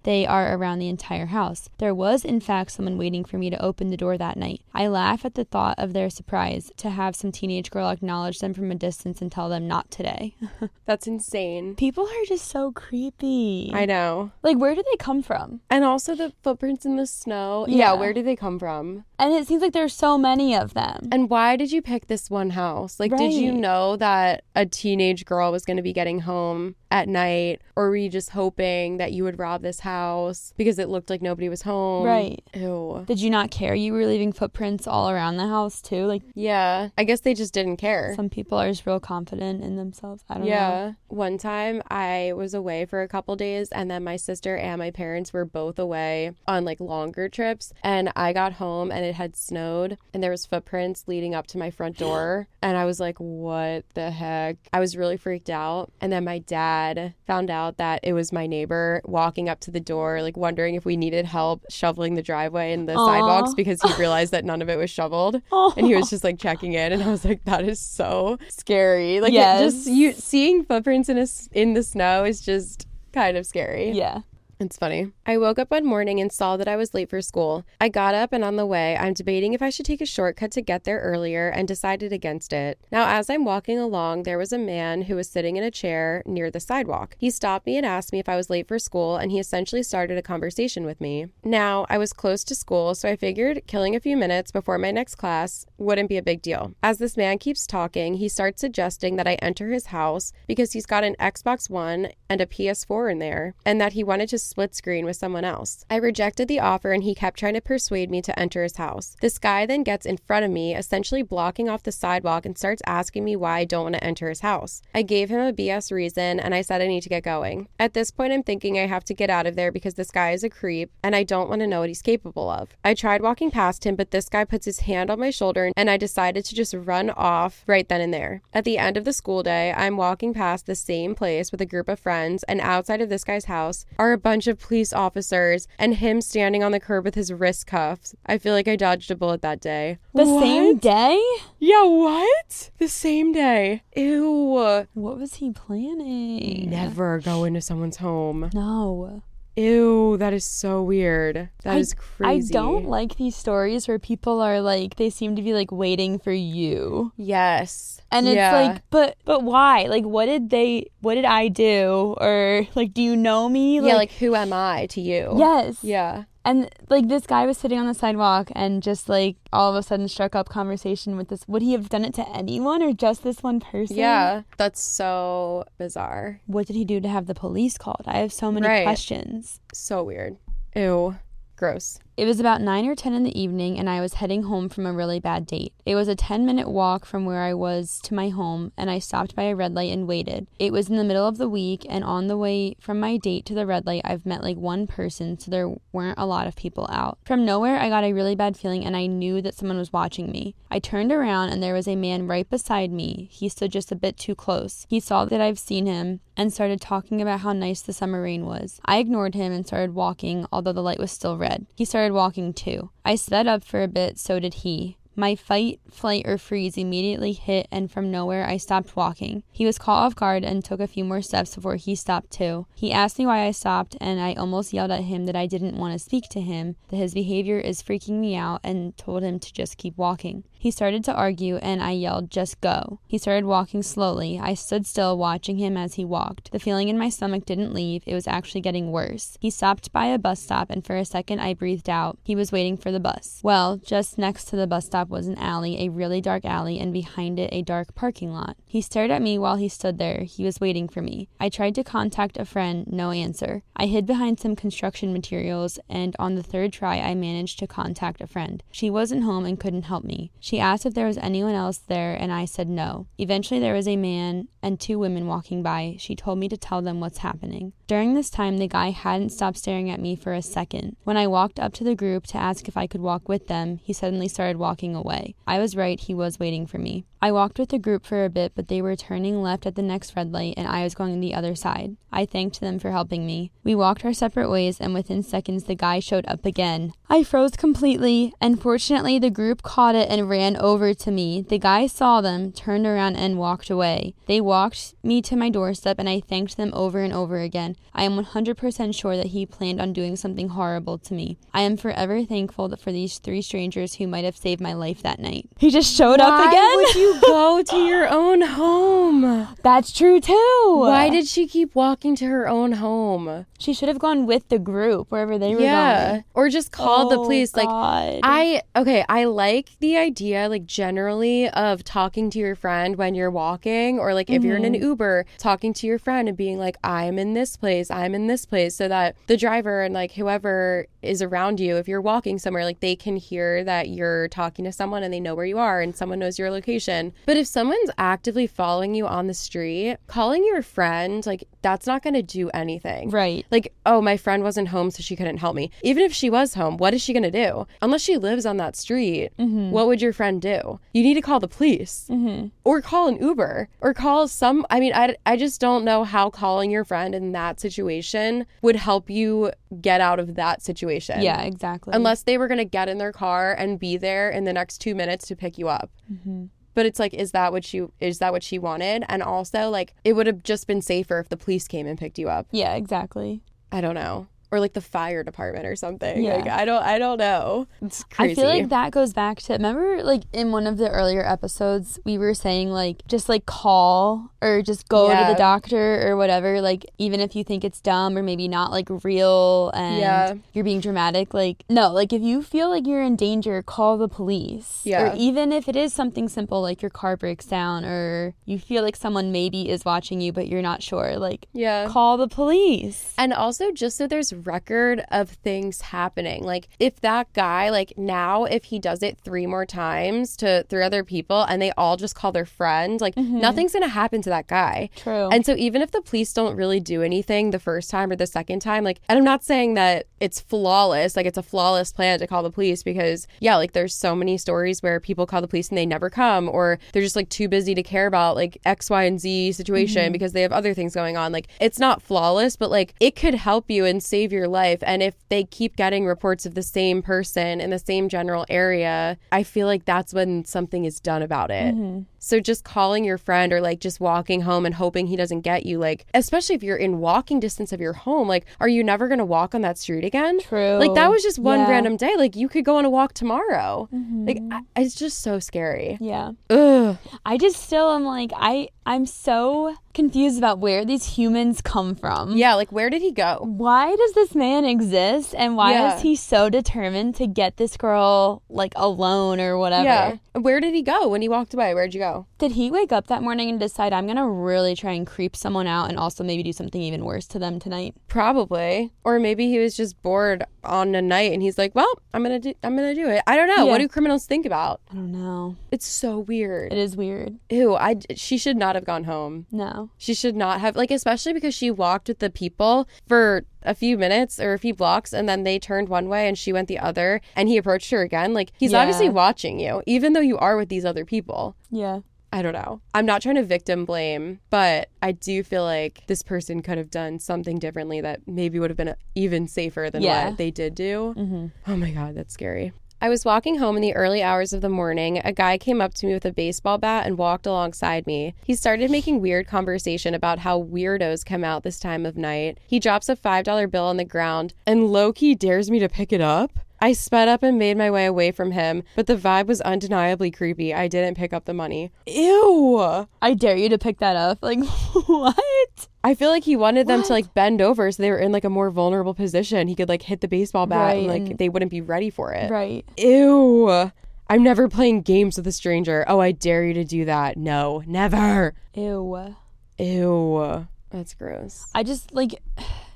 they are around the entire house. There was, in fact, someone waiting for me to open the door that night. I laugh at the thought of their surprise to have some teenage girl acknowledge them from a distance and tell them not today. <laughs> That's insane. People are just so creepy. I know. like, where do they come from? And also the footprints in the snow. Yeah. Yeah, where do they come from? And it seems like there's so many of them. And why did you pick this one house? Like, did you know that a teenage girl was going to be getting home at night? Or were you just hoping that you would rob this house because it looked like nobody was home? Right. Ew. Did you not care you were leaving footprints all around the house too? Like Yeah. I guess they just didn't care. some people are just real confident in themselves. I don't know. Yeah. One time I was away for a couple days and then my sister and my parents were both away on like longer trips and I got home and it had snowed and there was footprints leading up to my front door <gasps> and I was like what the heck? I was really freaked out and then my dad found out that it was my neighbor walking up to the door like wondering if we needed help shoveling the driveway and the Aw. sidewalks because he realized that none of it was shoveled. <laughs> And he was just like checking in and i was like that is so scary. Like it just you seeing footprints in a, in the snow is just kind of scary. Yeah. It's funny. I woke up one morning and saw that I was late for school. I got up and on the way, I'm debating if I should take a shortcut to get there earlier and decided against it. Now, as I'm walking along, there was a man who was sitting in a chair near the sidewalk. He stopped me and asked me if I was late for school, and he essentially started a conversation with me. Now, I was close to school, so I figured killing a few minutes before my next class wouldn't be a big deal. As this man keeps talking, he starts suggesting that I enter his house because he's got an Xbox One and a PS4 in there, and that he wanted to split screen with someone else. I rejected the offer and he kept trying to persuade me to enter his house. This guy then gets in front of me, essentially blocking off the sidewalk, and starts asking me why I don't want to enter his house. I gave him a BS reason and I said I need to get going. At this point, I'm thinking I have to get out of there because this guy is a creep and I don't want to know what he's capable of. I tried walking past him, but this guy puts his hand on my shoulder and I decided to just run off right then and there. At the end of the school day, I'm walking past the same place with a group of friends, and outside of this guy's house are a bunch of police officers and him standing on the curb with his wrist cuffs. I feel like I dodged a bullet that day. The same day? Yeah, what? The same day. Ew. What was he planning? Never go into someone's home. No. Ew, that is so weird. That I- is crazy. I don't like these stories where people are like they seem to be like waiting for you. Yes. And it's Yeah. like but but why? Like what did they what did I do? Or like do you know me? yeah, like who am I to you? Yes. Yeah. And like this guy was sitting on the sidewalk and just like all of a sudden struck up conversation with this. Would he have done it to anyone or just this one person? Yeah. That's so bizarre. What did he do to have the police called? I have so many Right. questions. So weird. Ew. Gross. It was about 9 or 10 in the evening, and I was heading home from a really bad date. It was a 10 minute walk from where I was to my home, and I stopped by a red light and waited. It was in the middle of the week, and on the way from my date to the red light, I've met like one person, so there weren't a lot of people out. From nowhere, I got a really bad feeling, and I knew that someone was watching me. I turned around, and there was a man right beside me. He stood just a bit too close. He saw that I've seen him and started talking about how nice the summer rain was. I ignored him and started walking, although the light was still red. He started walking too. I sped up for a bit, so did he. My fight, flight, or freeze immediately hit, and from nowhere I stopped walking. He was caught off guard and took a few more steps before he stopped too. He asked me why I stopped, and I almost yelled at him that I didn't want to speak to him, that his behavior is freaking me out, and told him to just keep walking. He started to argue, and I yelled, Just go. He started walking slowly. I stood still, watching him as he walked. The feeling in my stomach didn't leave, it was actually getting worse. He stopped by a bus stop, and for a second I breathed out. He was waiting for the bus. Well, just next to the bus stop was an alley, a really dark alley, and behind it, a dark parking lot. He stared at me while he stood there. He was waiting for me. I tried to contact a friend, no answer. I hid behind some construction materials, and on the third try, I managed to contact a friend. She wasn't home and couldn't help me. She asked if there was anyone else there, and I said no. Eventually, there was a man and two women walking by. She told me to tell them what's happening. During this time, the guy hadn't stopped staring at me for a second. When I walked up to the group to ask if I could walk with them, he suddenly started walking away. I was right, he was waiting for me. I walked with the group for a bit, but they were turning left at the next red light, and I was going the other side. I thanked them for helping me. We walked our separate ways, and within seconds, the guy showed up again. I froze completely, and fortunately, the group caught it and ran over to me. The guy saw them, turned around, and walked away. They walked me to my doorstep, and I thanked them over and over again. I am 100% sure that he planned on doing something horrible to me. I am forever thankful for these three strangers who might have saved my life that night. He just showed up again. Why would you go <laughs> to your own home? That's true too. Why did she keep walking to her own home? she should have gone with the group wherever they were Yeah. going? Or just call the Oh, police. Like, I, okay, I like the idea, like, generally of talking to your friend when you're walking, or like if you're in an Mm-hmm. Uber, talking to your friend and being like, I'm in this place, I'm in this place, so that the driver and like whoever is around you, if you're walking somewhere, like they can hear that you're talking to someone and they know where you are and someone knows your location. But if someone's actively following you on the street, calling your friend, like, that's not going to do anything. right. Like, oh, my friend wasn't home, so she couldn't help me. Even if she was home, what is she going to do? Unless she lives on that street, mm-hmm. what would your friend do? You need to call the police mm-hmm. or call an Uber or call some. I mean, I, I just don't know how calling your friend in that situation would help you get out of that situation. Yeah, exactly. Unless they were going to get in their car and be there in the next two minutes to pick you up. Mm-hmm. But it's like, is that what she is that what she wanted? And also, like, it would have just been safer if the police came and picked you up. yeah, exactly. I don't know. Or like the fire department or something. Yeah. Like I don't I don't know. It's crazy. I feel like that goes back to remember like in one of the earlier episodes we were saying like just like call or just go to the doctor or whatever like even if you think it's dumb or maybe not like real and Yeah. you're being dramatic like no like if you feel like you're in danger call the police Yeah. or even if it is something simple like your car breaks down or you feel like someone maybe is watching you but you're not sure like yeah. call the police And also just so there's record of things happening. Like if that guy like now if he does it 3 more times to three other people and they all just call their friend, like mm-hmm. nothing's going to happen to that guy. True. And so even if the police don't really do anything the first time or the second time, like and I'm not saying that it's flawless, like it's a flawless plan to call the police because yeah, like there's so many stories where people call the police and they never come or they're just like too busy to care about like X, Y, and Z situation mm-hmm. because they have other things going on. Like it's not flawless, but like it could help you and save your life. And if they keep getting reports of the same person in the same general area, I feel like that's when something is done about it. Mm-hmm. So just calling your friend or like just walking home and hoping he doesn't get you, like, especially if you're in walking distance of your home, like, are you never going to walk on that street again? True. Like, that was just one Yeah. random day. Like, you could go on a walk tomorrow. Mm-hmm. Like, I, it's just so scary. yeah Ugh. I just still am like I I'm so confused about where these humans come from. Yeah. Like, where did he go? Why does this man exist and why Yeah. is he so determined to get this girl like alone or whatever? Yeah. Where did he go when he walked away? Where'd you go? Did he wake up that morning and decide I'm going to really try and creep someone out and also maybe do something even worse to them tonight? Probably. Or maybe he was just bored on a night and he's like, well, I'm going to do, I'm to do it. I don't know. What do criminals think about? I don't know. It's so weird. It is weird. Ew. I, she should not have gone home. No. She should not have, like, especially because she walked with the people for a few minutes or a few blocks and then they turned one way and she went the other and he approached her again. Like, he's Yeah. obviously watching you, even though you are with these other people. Yeah. I don't know. I'm not trying to victim blame, but I do feel like this person could have done something differently that maybe would have been even safer than Yeah. what they did do. Mm-hmm. Oh my God, that's scary. I was walking home in the early hours of the morning. A guy came up to me with a baseball bat and walked alongside me. He started making weird conversation about how weirdos come out this time of night. He drops a $5 bill on the ground and low key dares me to pick it up. I sped up and made my way away from him, but the vibe was undeniably creepy. I didn't pick up the money. Ew. I dare you to pick that up. <laughs> Like, what? I feel like he wanted them to like bend over so they were in like a more vulnerable position. He could like hit the baseball bat and like and- they wouldn't be ready for it. Right. Ew. I'm never playing games with a stranger. Oh, I dare you to do that. No, never. Ew. Ew. That's gross. I just like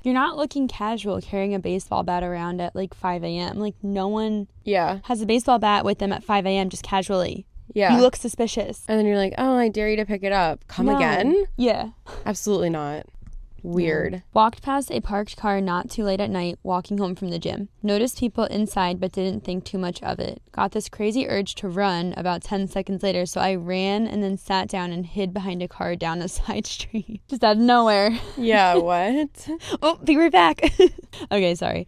you're not looking casual carrying a baseball bat around at like 5 a.m. Like no one Yeah. has a baseball bat with them at 5 a.m. just casually. Yeah. You look suspicious. and then you're like, oh, I dare you to pick it up. Come No. again? Yeah. Absolutely not. Weird. Walked past a parked car not too late at night, walking home from the gym. Noticed people inside but didn't think too much of it. Got this crazy urge to run about 10 seconds later, so I ran and then sat down and hid behind a car down a <laughs> side street. Just out of nowhere. Yeah, <laughs> what? Oh, be right back. <laughs> okay, sorry.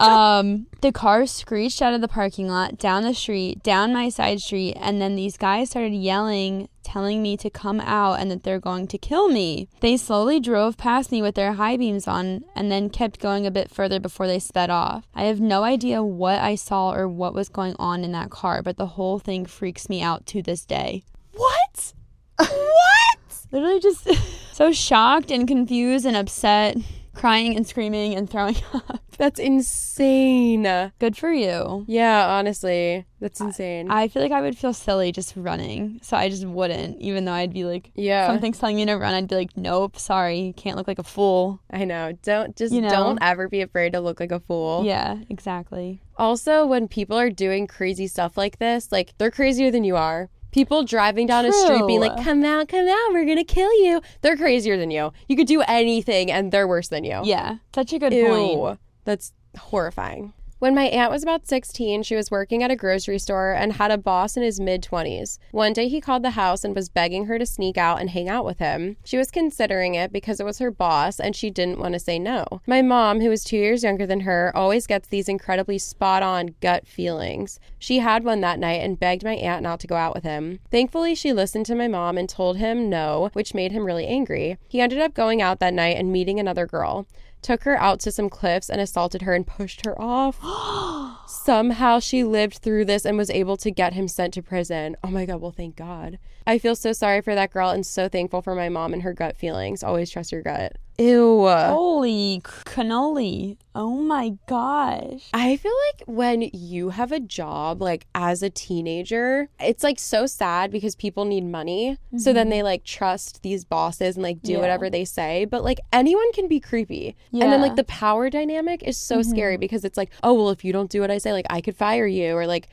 um, the car screeched out of the parking lot, down the street, down my side street, and then these guys started yelling, telling me to come out and that they're going to kill me. They slowly drove past me with their high beams on and then kept going a bit further before they sped off. I have no idea what I saw or what was going on in that car, but the whole thing freaks me out to this day. what? <laughs> what? Literally just <laughs> so shocked and confused and upset, crying and screaming and throwing <laughs> up. That's insane. Good for you. Yeah, honestly, that's insane. I feel like I would feel silly just running, so I just wouldn't. Even though I'd be like, yeah, something's telling me to run, I'd be like, nope, sorry, can't look like a fool. I know. Don't just You know? don't ever be afraid to look like a fool. Yeah, exactly. Also, when people are doing crazy stuff like this, like they're crazier than you are. People driving down a street being like, "Come out, come out, we're gonna kill you." They're crazier than you. You could do anything, and they're worse than you. Yeah, such a good Ew. point. That's horrifying. When my aunt was about 16, she was working at a grocery store and had a boss in his mid 20s. One day he called the house and was begging her to sneak out and hang out with him. She was considering it because it was her boss and she didn't want to say no. My mom, who is two years younger than her, always gets these incredibly spot on gut feelings. She had one that night and begged my aunt not to go out with him. Thankfully, she listened to my mom and told him no, which made him really angry. He ended up going out that night and meeting another girl took her out to some cliffs and assaulted her and pushed her off. <gasps> Somehow she lived through this and was able to get him sent to prison. Oh my God, well, thank God. I feel so sorry for that girl and so thankful for my mom and her gut feelings. Always trust your gut. Ew. Holy cannoli. Oh my gosh. I feel like when you have a job, like as a teenager, it's like so sad because people need money. So then mm-hmm. they like trust these bosses and like do Yeah. whatever they say. But like anyone can be creepy. And then like the power dynamic is so scary mm-hmm. because it's like, oh, well, if you don't do what I say, like I could fire you. Or like,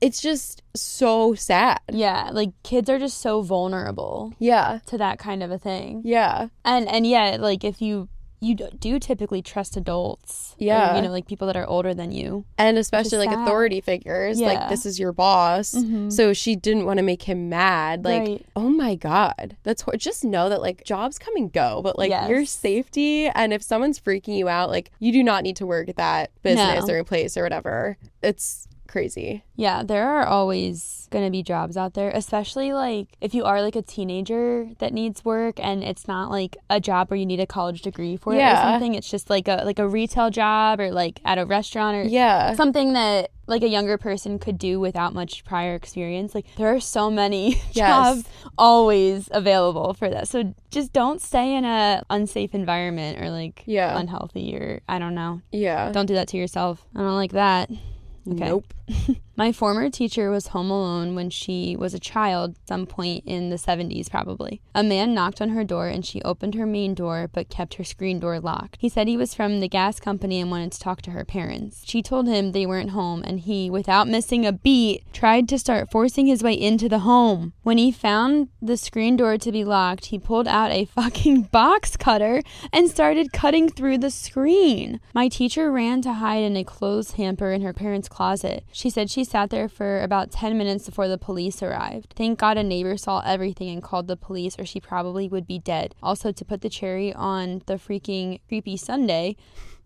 it's just so sad. Yeah, like kids are just so vulnerable Yeah. to that kind of a thing. Yeah. And and yeah, like if you you do typically trust adults. or, Yeah. you know, like people that are older than you. And especially like sad. authority figures. Yeah. Like, this is your boss. Mhm. So she didn't want to make him mad. Like, Right. oh my God. That's hor- just know that like jobs come and go, but like Yes. your safety and if someone's freaking you out, like you do not need to work at that business No. or place or whatever. It's crazy. Yeah, there are always going to be jobs out there, especially like if you are like a teenager that needs work and it's not like a job where you need a college degree for it or something. It's just like a like a retail job or like at a restaurant or Yeah. something that like a younger person could do without much prior experience. Like there are so many <laughs> Yes. jobs always available for that. So just don't stay in a unsafe environment or like Yeah. unhealthy or I don't know. Yeah. Don't do that to yourself. I don't like that. Okay. Nope. <laughs> My former teacher was home alone when she was a child, some point in the 70s probably. A man knocked on her door and she opened her main door but kept her screen door locked. He said he was from the gas company and wanted to talk to her parents. She told him they weren't home and he, without missing a beat, tried to start forcing his way into the home. When he found the screen door to be locked, he pulled out a fucking <laughs> box cutter and started cutting through the screen. My teacher ran to hide in a clothes hamper in her parents' closet. She said she sat there for about 10 minutes before the police arrived. Thank God a neighbor saw everything and called the police, or she probably would be dead. Also, to put the cherry on the freaking creepy sundae,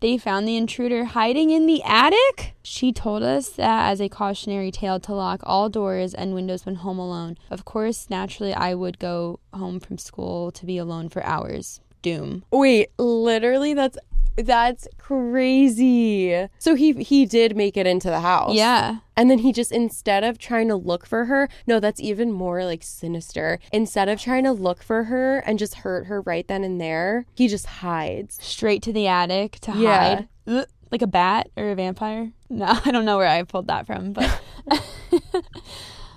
they found the intruder hiding in the attic. She told us that as a cautionary tale to lock all doors and windows when home alone. Of course, naturally, I would go home from school to be alone for hours. Doom. Wait, literally, that's That's crazy. So he he did make it into the house. Yeah. And then he just instead of trying to look for her, no, that's even more like sinister. Instead of trying to look for her and just hurt her right then and there, he just hides. Straight to the attic to Yeah. hide. Ugh, Like a bat or a vampire? No, <laughs> I don't know where I pulled that from, but <laughs>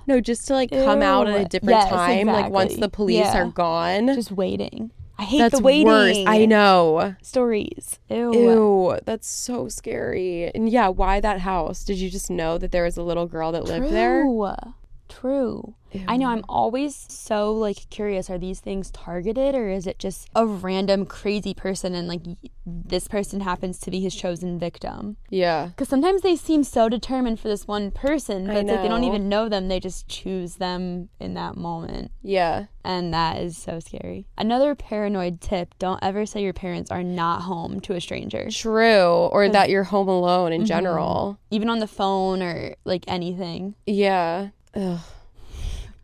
No, just to like come out at a different Yes, time, like once the police Yeah. are gone. just waiting. I hate that's the waiting. worse. I know. Stories. Ew. Ew, that's so scary. And yeah, why that house? Did you just know that there was a little girl that lived there? True. True. I know. I'm always so like curious. Are these things targeted, or is it just a random crazy person, and like this person happens to be his chosen victim? Yeah. Because sometimes they seem so determined for this one person, but like they don't even know them. They just choose them in that moment. Yeah. And that is so scary. Another paranoid tip don't ever say your parents are not home to a stranger, True. Or that you're home alone in mm-hmm. general. even on the phone or like anything. Yeah. Ugh.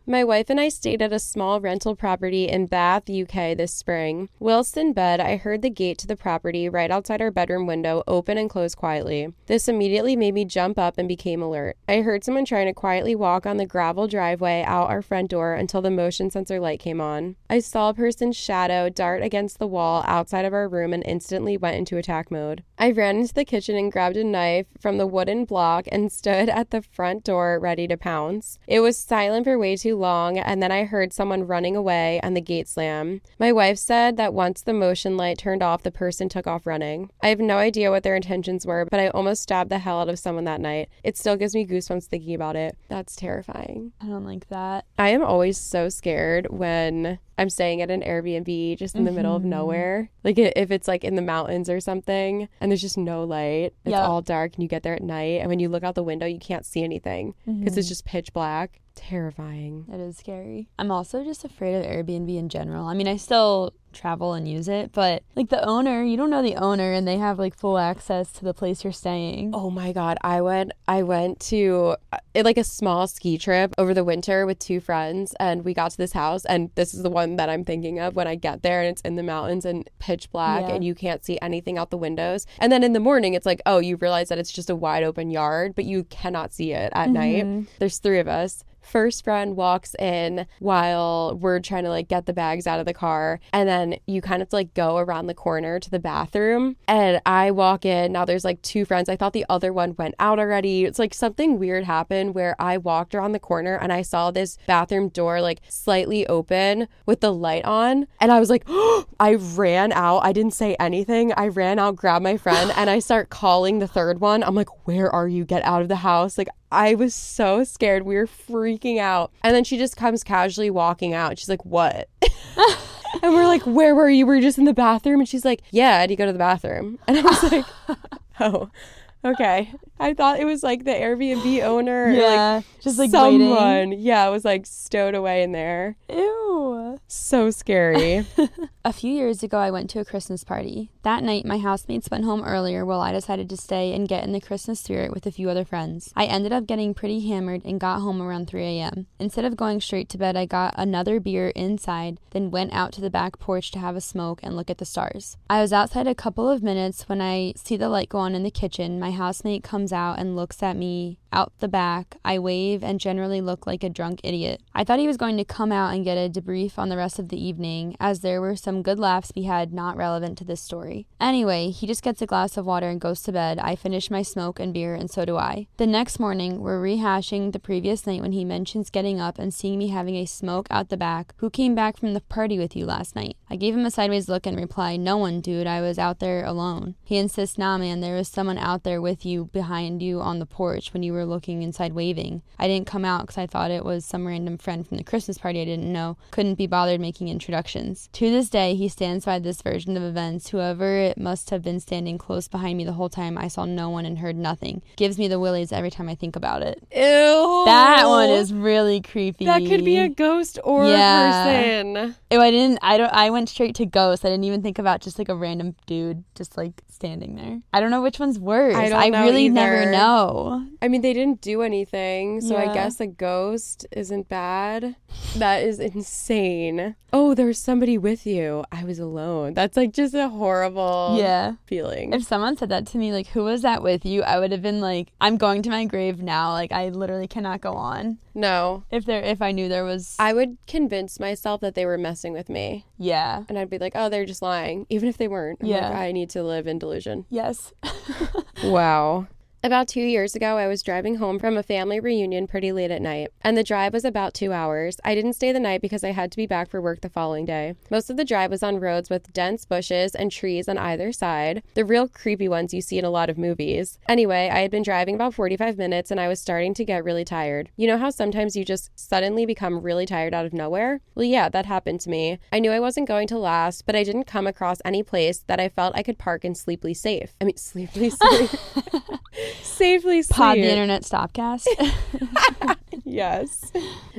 My wife and I stayed at a small rental property in Bath, UK this spring. Whilst in bed, I heard the gate to the property right outside our bedroom window open and close quietly. This immediately made me jump up and became alert. I heard someone trying to quietly walk on the gravel driveway out our front door until the motion sensor light came on. I saw a person's shadow dart against the wall outside of our room and instantly went into attack mode. I ran into the kitchen and grabbed a knife from the wooden block and stood at the front door ready to pounce. It was silent for way too long, and then I heard someone running away and the gate slam. My wife said that once the motion light turned off, the person took off running. I have no idea what their intentions were, but I almost stabbed the hell out of someone that night. It still gives me goosebumps thinking about it. That's terrifying. I don't like that. I am always so scared when I'm staying at an Airbnb just in the middle Mm-hmm. of nowhere. Like if it's like in the mountains or something and there's just no light. It's Yep. all dark and you get there at night and when you look out the window you can't see anything because Mm-hmm. it's just pitch black. Terrifying. That is scary. I'm also just afraid of Airbnb in general. I mean, I still travel and use it, but like the owner, you don't know the owner and they have like full access to the place you're staying. Oh my god, I went I went to uh, like a small ski trip over the winter with two friends and we got to this house and this is the one that I'm thinking of when I get there and it's in the mountains and pitch black Yeah. and you can't see anything out the windows. And then in the morning it's like, "Oh, you realize that it's just a wide open yard, but you cannot see it at night." There's 3 of us. First friend walks in while we're trying to like get the bags out of the car and then you kind of like go around the corner to the bathroom and I walk in now there's like two friends I thought the other one went out already it's like something weird happened where I walked around the corner and I saw this bathroom door like slightly open with the light on and I was like oh! <gasps> I ran out I didn't say anything I ran out grabbed my friend and I start calling the third one I'm like where are you get out of the house like I was so scared. We were freaking out. And then she just comes casually walking out. She's like, What? <laughs> <laughs> and we're like, Where were you? We were you just in the bathroom? And she's like, Yeah, I had to go to the bathroom. <laughs> And I was like, <laughs> Oh, okay. I thought it was like the Airbnb owner or yeah, like just like someone. waiting. Yeah, it was like stowed away in there. Ew. So scary. A few years ago, I went to a Christmas party. That night, my housemates went home earlier while I decided to stay and get in the Christmas spirit with a few other friends. I ended up getting pretty hammered and got home around 3 a.m. Instead of going straight to bed, I got another beer inside, then went out to the back porch to have a smoke and look at the stars. I was outside a couple of minutes when I see the light go on in the kitchen. My housemate comes out and looks at me out the back. I wave and generally look like a drunk idiot. I thought he was going to come out and get a debrief on the rest of the evening, as there were some good laughs we had not relevant to this story. Anyway, he just gets a glass of water and goes to bed. I finish my smoke and beer, and so do I. The next morning, we're rehashing the previous night when he mentions getting up and seeing me having a smoke out the back. Who came back from the party with you last night? I gave him a sideways look and replied, No one, dude. I was out there alone. He insists, Nah, man, there was someone out there with you behind you on the porch when you were looking inside waving. I didn't come out because I thought it was some random friend from the Christmas party I didn't know. Couldn't be bothered making introductions. To this day, he stands by this version of events. Whoever it must have been standing close behind me the whole time, I saw no one and heard nothing. Gives me the willies every time I think about it. Ew. That one is really creepy. That could be a ghost or Yeah. a person. Ew, I didn't. I don't. I went straight to ghost. I didn't even think about just like a random dude just like standing there. I don't know which one's worse. I don't know really never know. I mean, they they didn't do anything, so I guess a ghost isn't bad. That is insane. Oh, there was somebody with you. I was alone. That's like just a horrible Yeah. feeling. If someone said that to me, like, who was that with you? I would have been like, I'm going to my grave now. Like, I literally cannot go on. no. If there, if I knew there was, I would convince myself that they were messing with me. yeah, And I'd be like, oh, they're just lying. Even if they weren't. I'm Yeah. like, I need to live in delusion. yes, <laughs> Wow. About two years ago, I was driving home from a family reunion pretty late at night, and the drive was about two hours. I didn't stay the night because I had to be back for work the following day. Most of the drive was on roads with dense bushes and trees on either side, the real creepy ones you see in a lot of movies. Anyway, I had been driving about 45 minutes and I was starting to get really tired. You know how sometimes you just suddenly become really tired out of nowhere? Well, yeah, that happened to me. I knew I wasn't going to last, but I didn't come across any place that I felt I could park and sleepily safe. I mean, <laughs> sleepily safe. <laughs> safely sleep. pod the internet stopcast. <laughs> <laughs> Yes.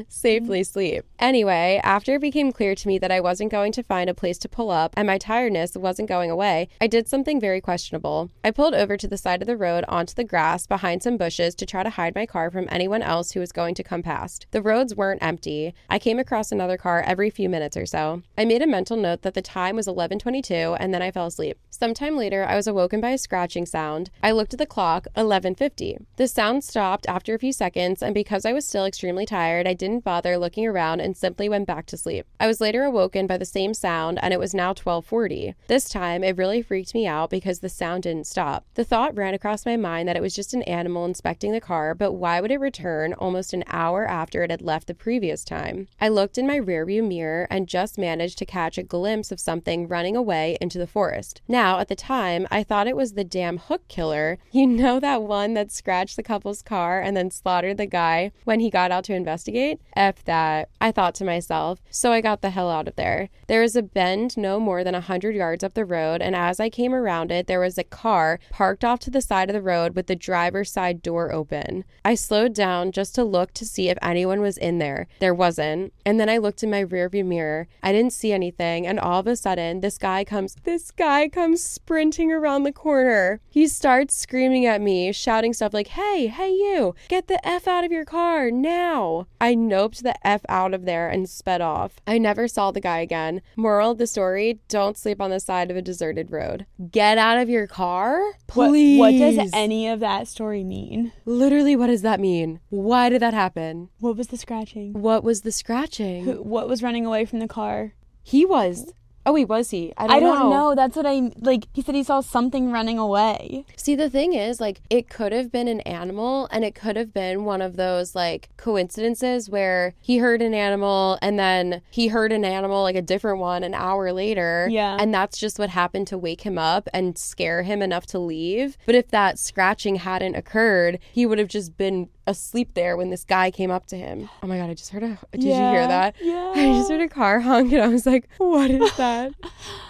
Safely sleep. Anyway, after it became clear to me that I wasn't going to find a place to pull up and my tiredness wasn't going away, I did something very questionable. I pulled over to the side of the road onto the grass behind some bushes to try to hide my car from anyone else who was going to come past. The roads weren't empty. I came across another car every few minutes or so. I made a mental note that the time was 11:22 and then I fell asleep. Sometime later, I was awoken by a scratching sound. I looked at the clock, 11:50. The sound stopped after a few seconds, and because I was still extremely tired, I didn't bother looking around and simply went back to sleep. I was later awoken by the same sound, and it was now 12:40. This time, it really freaked me out because the sound didn't stop. The thought ran across my mind that it was just an animal inspecting the car, but why would it return almost an hour after it had left the previous time? I looked in my rearview mirror and just managed to catch a glimpse of something running away into the forest. Now, at the time, I thought it was the damn hook killer. You know that one that scratched the couple's car and then slaughtered the guy when he got out to investigate? F that, I thought to myself. So I got the hell out of there. There was a bend no more than a hundred yards up the road, and as I came around it, there was a car parked off to the side of the road with the driver's side door open. I slowed down just to look to see if anyone was in there. There wasn't. And then I looked in my rearview mirror. I didn't see anything, and all of a sudden, this guy comes this guy comes sprinting around the corner. He starts screaming at me, shouting stuff like, "Hey, hey you, get the F out of your car now." I noped the F out of there and sped off. I never saw the guy again. Moral of the story, don't sleep on the side of a deserted road. Get out of your car? What, Please. what does any of that story mean? Literally, what does that mean? Why did that happen? What was the scratching? What was the scratching? What was running away from the car? He was. Oh, he was he? I don't, I don't know. That's what I like. He said he saw something running away. See, the thing is, like, it could have been an animal and it could have been one of those, like, coincidences where he heard an animal and then he heard an animal, like a different one, an hour later. Yeah. And that's just what happened to wake him up and scare him enough to leave. But if that scratching hadn't occurred, he would have just been asleep there when this guy came up to him. Oh my God, I just heard a. Did you hear that? yeah. I just heard a car honk and I was like, what is <laughs> that?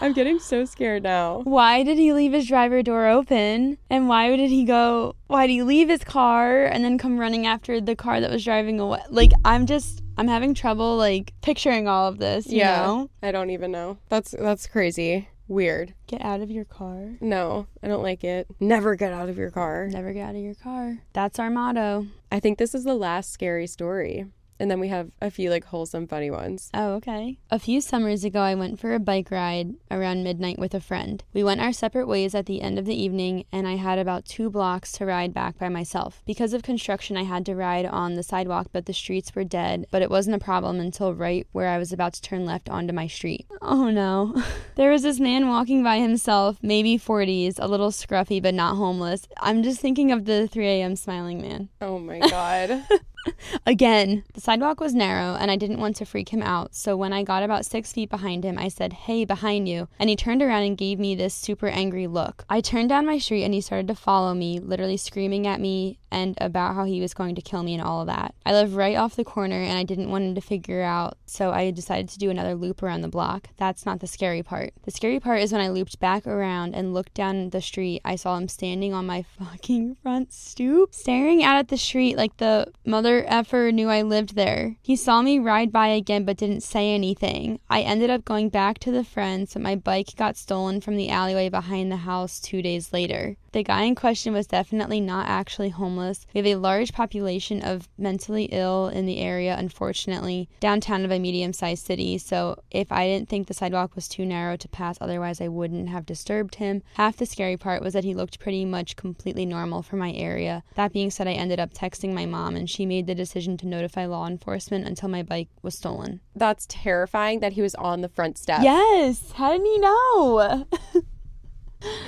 I'm getting so scared now. Why did he leave his driver door open? And why did he go? Why did he leave his car and then come running after the car that was driving away? Like, I'm just, I'm having trouble like picturing all of this. You yeah. know? I don't even know. That's that's crazy. Weird. Get out of your car. No, I don't like it. Never get out of your car. Never get out of your car. That's our motto. I think this is the last scary story. And then we have a few like wholesome funny ones. Oh, okay. A few summers ago, I went for a bike ride around midnight with a friend. We went our separate ways at the end of the evening, and I had about two blocks to ride back by myself. Because of construction, I had to ride on the sidewalk, but the streets were dead. But it wasn't a problem until right where I was about to turn left onto my street. <laughs> Oh no. <laughs> there was this man walking by himself, maybe 40s, a little scruffy, but not homeless. I'm just thinking of the 3 a.m. smiling man. Oh my god. <laughs> <laughs> Again, the sidewalk was narrow and I didn't want to freak him out, so when I got about six feet behind him, I said, Hey, behind you. And he turned around and gave me this super angry look. I turned down my street and he started to follow me, literally screaming at me and about how he was going to kill me and all of that. I live right off the corner and I didn't want him to figure out, so I decided to do another loop around the block. That's not the scary part. The scary part is when I looped back around and looked down the street, I saw him standing on my <laughs> fucking front stoop, staring out at the street like the mother effer knew I lived there. He saw me ride by again but didn't say anything. I ended up going back to the friends, but my bike got stolen from the alleyway behind the house two days later. The guy in question was definitely not actually homeless homeless. We have a large population of mentally ill in the area, unfortunately. Downtown of a medium sized city, so if I didn't think the sidewalk was too narrow to pass, otherwise I wouldn't have disturbed him. Half the scary part was that he looked pretty much completely normal for my area. That being said, I ended up texting my mom, and she made the decision to notify law enforcement until my bike was stolen. That's terrifying that he was on the front step. Yes! How did he know? <laughs>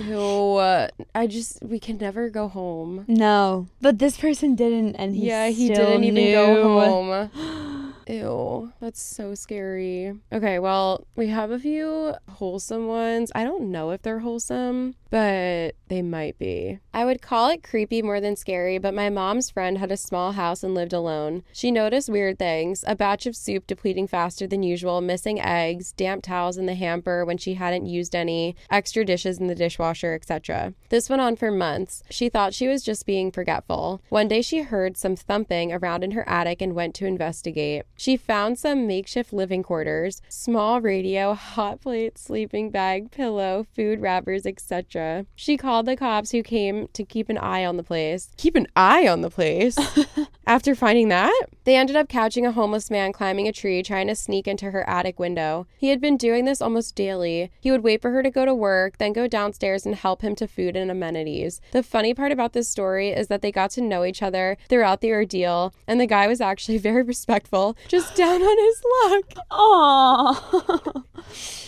Ew, uh, I just we can never go home. no. But this person didn't, and he yeah, he didn't even go home. <gasps> Ew, that's so scary. Okay, well, we have a few wholesome ones. I don't know if they're wholesome, but they might be. I would call it creepy more than scary, but my mom's friend had a small house and lived alone. She noticed weird things a batch of soup depleting faster than usual, missing eggs, damp towels in the hamper when she hadn't used any, extra dishes in the dishwasher, etc. This went on for months. She thought she was just being forgetful. One day she heard some thumping around in her attic and went to investigate. She found some makeshift living quarters, small radio, hot plate, sleeping bag, pillow, food wrappers, etc. She called the cops who came to keep an eye on the place. Keep an eye on the place? <laughs> After finding that, they ended up catching a homeless man climbing a tree trying to sneak into her attic window. He had been doing this almost daily. He would wait for her to go to work, then go downstairs and help him to food and amenities. The funny part about this story is that they got to know each other throughout the ordeal, and the guy was actually <laughs> very respectful, just down on his luck. Aww.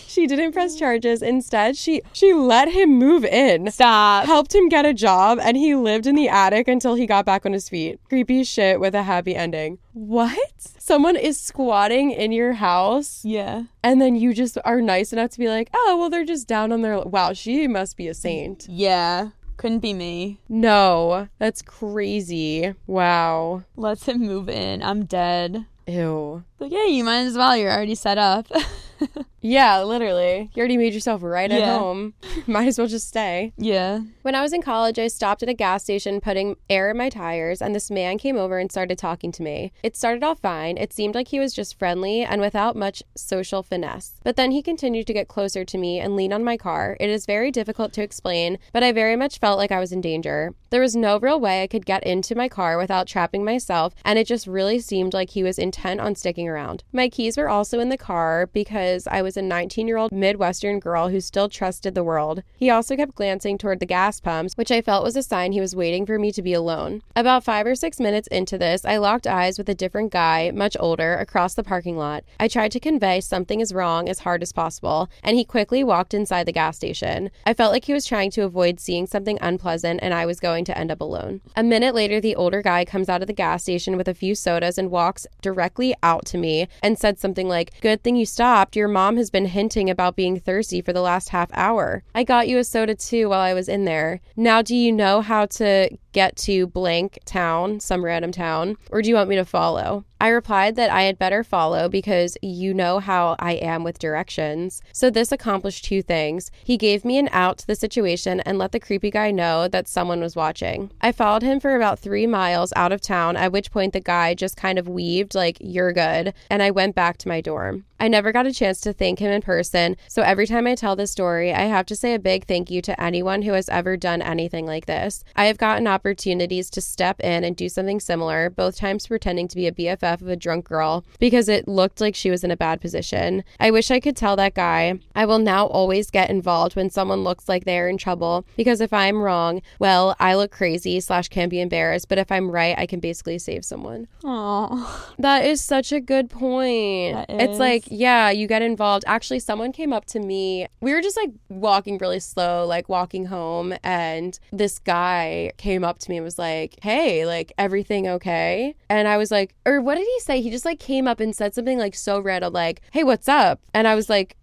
<laughs> She didn't press charges. Instead, she she let him move in. Stop. Helped him get a job and he lived in the attic until he got back on his feet. Creepy shit with a happy ending. What? Someone is squatting in your house Yeah. and then you just are nice enough to be like, "Oh, well they're just down on their wow, she must be a saint." Yeah. Couldn't be me. No, that's crazy. Wow. Let's him move in. I'm dead. Ew. Like, yeah, you might as well. You're already set up. <laughs> <laughs> Yeah, literally. You already made yourself right at Yeah. home. <laughs> Might as well just stay. yeah. When I was in college, I stopped at a gas station putting air in my tires, and this man came over and started talking to me. It started off fine. It seemed like he was just friendly and without much social finesse. But then he continued to get closer to me and lean on my car. It is very difficult to explain, but I very much felt like I was in danger. There was no real way I could get into my car without trapping myself, and it just really seemed like he was intent on sticking around. My keys were also in the car because I was a 19 year old Midwestern girl who still trusted the world. He also kept glancing toward the gas pumps, which I felt was a sign he was waiting for me to be alone. About five or six minutes into this, I locked eyes with a different guy, much older, across the parking lot. I tried to convey something is wrong as hard as possible, and he quickly walked inside the gas station. I felt like he was trying to avoid seeing something unpleasant, and I was going to end up alone. A minute later, the older guy comes out of the gas station with a few sodas and walks directly out to me and said something like, Good thing you stopped. Your mom has been hinting about being thirsty for the last half hour. I got you a soda too while I was in there. Now, do you know how to get to blank town, some random town, or do you want me to follow? I replied that I had better follow because you know how I am with directions. So this accomplished two things. He gave me an out to the situation and let the creepy guy know that someone was watching. I followed him for about three miles out of town, at which point the guy just kind of weaved, like, you're good, and I went back to my dorm. I never got a chance to thank him in person, so every time I tell this story, I have to say a big thank you to anyone who has ever done anything like this. I have gotten opportunities to step in and do something similar, both times pretending to be a BFF of a drunk girl because it looked like she was in a bad position. I wish I could tell that guy, I will now always get involved when someone looks like they're in trouble because if I'm wrong, well, I look crazy slash can be embarrassed, but if I'm right, I can basically save someone. Aw. That is such a good point. It's like, yeah, you get involved. Actually, someone came up to me. We were just like walking really slow, like walking home, and this guy came up to me and was like, "Hey, like everything okay?" And I was like, or what did he say? He just like came up and said something like so random, like, "Hey, what's up?" And I was like,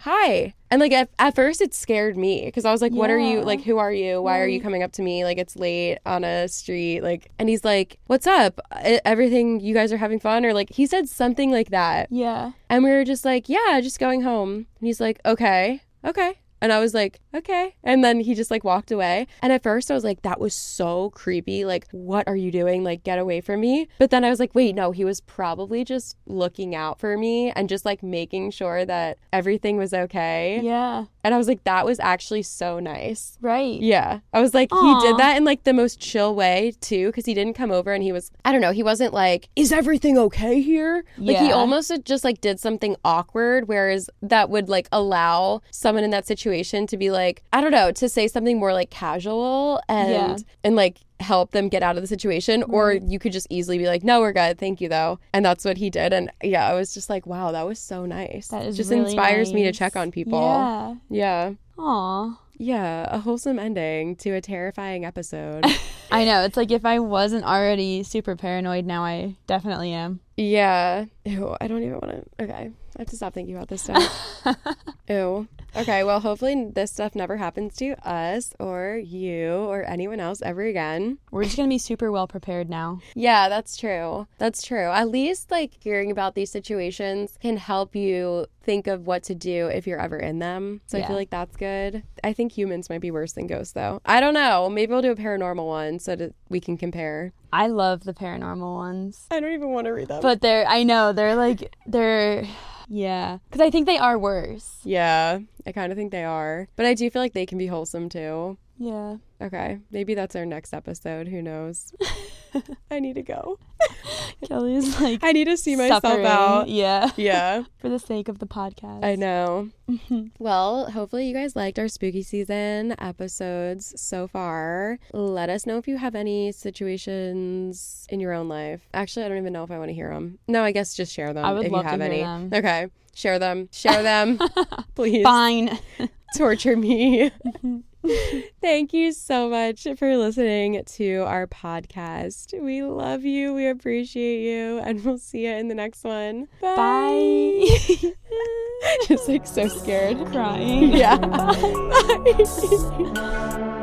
"Hi." And like at, at first it scared me because I was like, "What are you? Like, who are you? Why are you coming up to me? Like it's late on a street." Like, and he's like, "What's up? Everything? You guys are having fun?" Or like he said something like that, Yeah. and we were just like, "Yeah, just going home." And he's like, "Okay, okay." And I was like, okay. And then he just like walked away. And at first I was like, that was so creepy. Like, what are you doing? Like, get away from me. But then I was like, wait, no, he was probably just looking out for me and just like making sure that everything was okay. Yeah. And I was like, that was actually so nice. Right. Yeah. I was like, Aw. he did that in like the most chill way too, because he didn't come over and he was, I don't know, he wasn't like, is everything okay here? Like he almost just like did something awkward, whereas that would like allow someone in that situation to be like, I don't know, to say something more like casual and Yeah. and like help them get out of the situation or you could just easily be like no we're good thank you though and that's what he did and yeah i was just like wow that was so nice That is just really inspires me to check on people Yeah. yeah Aw. yeah, a wholesome ending to a terrifying episode. <laughs> I know. It's like if I wasn't already super paranoid, now I definitely am. yeah. Ew, I don't even want to. Okay. I have to stop thinking about this stuff. <laughs> Ew. Okay, well, hopefully this stuff never happens to us or you or anyone else ever again. We're just going to be super well prepared now. Yeah, that's true. That's true. At least like hearing about these situations can help you think of what to do if you're ever in them. So I feel like that's good. I think humans might be worse than ghosts though. I don't know. Maybe we'll do a paranormal one so that we can compare. I love the paranormal ones. I don't even want to read them. But they're, I know, they're like, they're, <sighs> yeah. Because I think they are worse. yeah, I kind of think they are. But I do feel like they can be wholesome too. Yeah. Okay, maybe that's our next episode. Who knows? <laughs> I need to go. <laughs> Kelee's like, I need to see myself suffering. out. Yeah. Yeah. <laughs> For the sake of the podcast. I know. well, hopefully you guys liked our spooky season episodes so far. Let us know if you have any situations in your own life. Actually, I don't even know if I want to hear them. No, I guess just share them I would if love you to have hear any. them. Okay. Share them. Share them. <laughs> Please Fine. <laughs> torture me. <laughs> Thank you so much for listening to our podcast. We love you. We appreciate you. And we'll see you in the next one. Bye. Bye. Just like so scared. Crying. Yeah. Bye.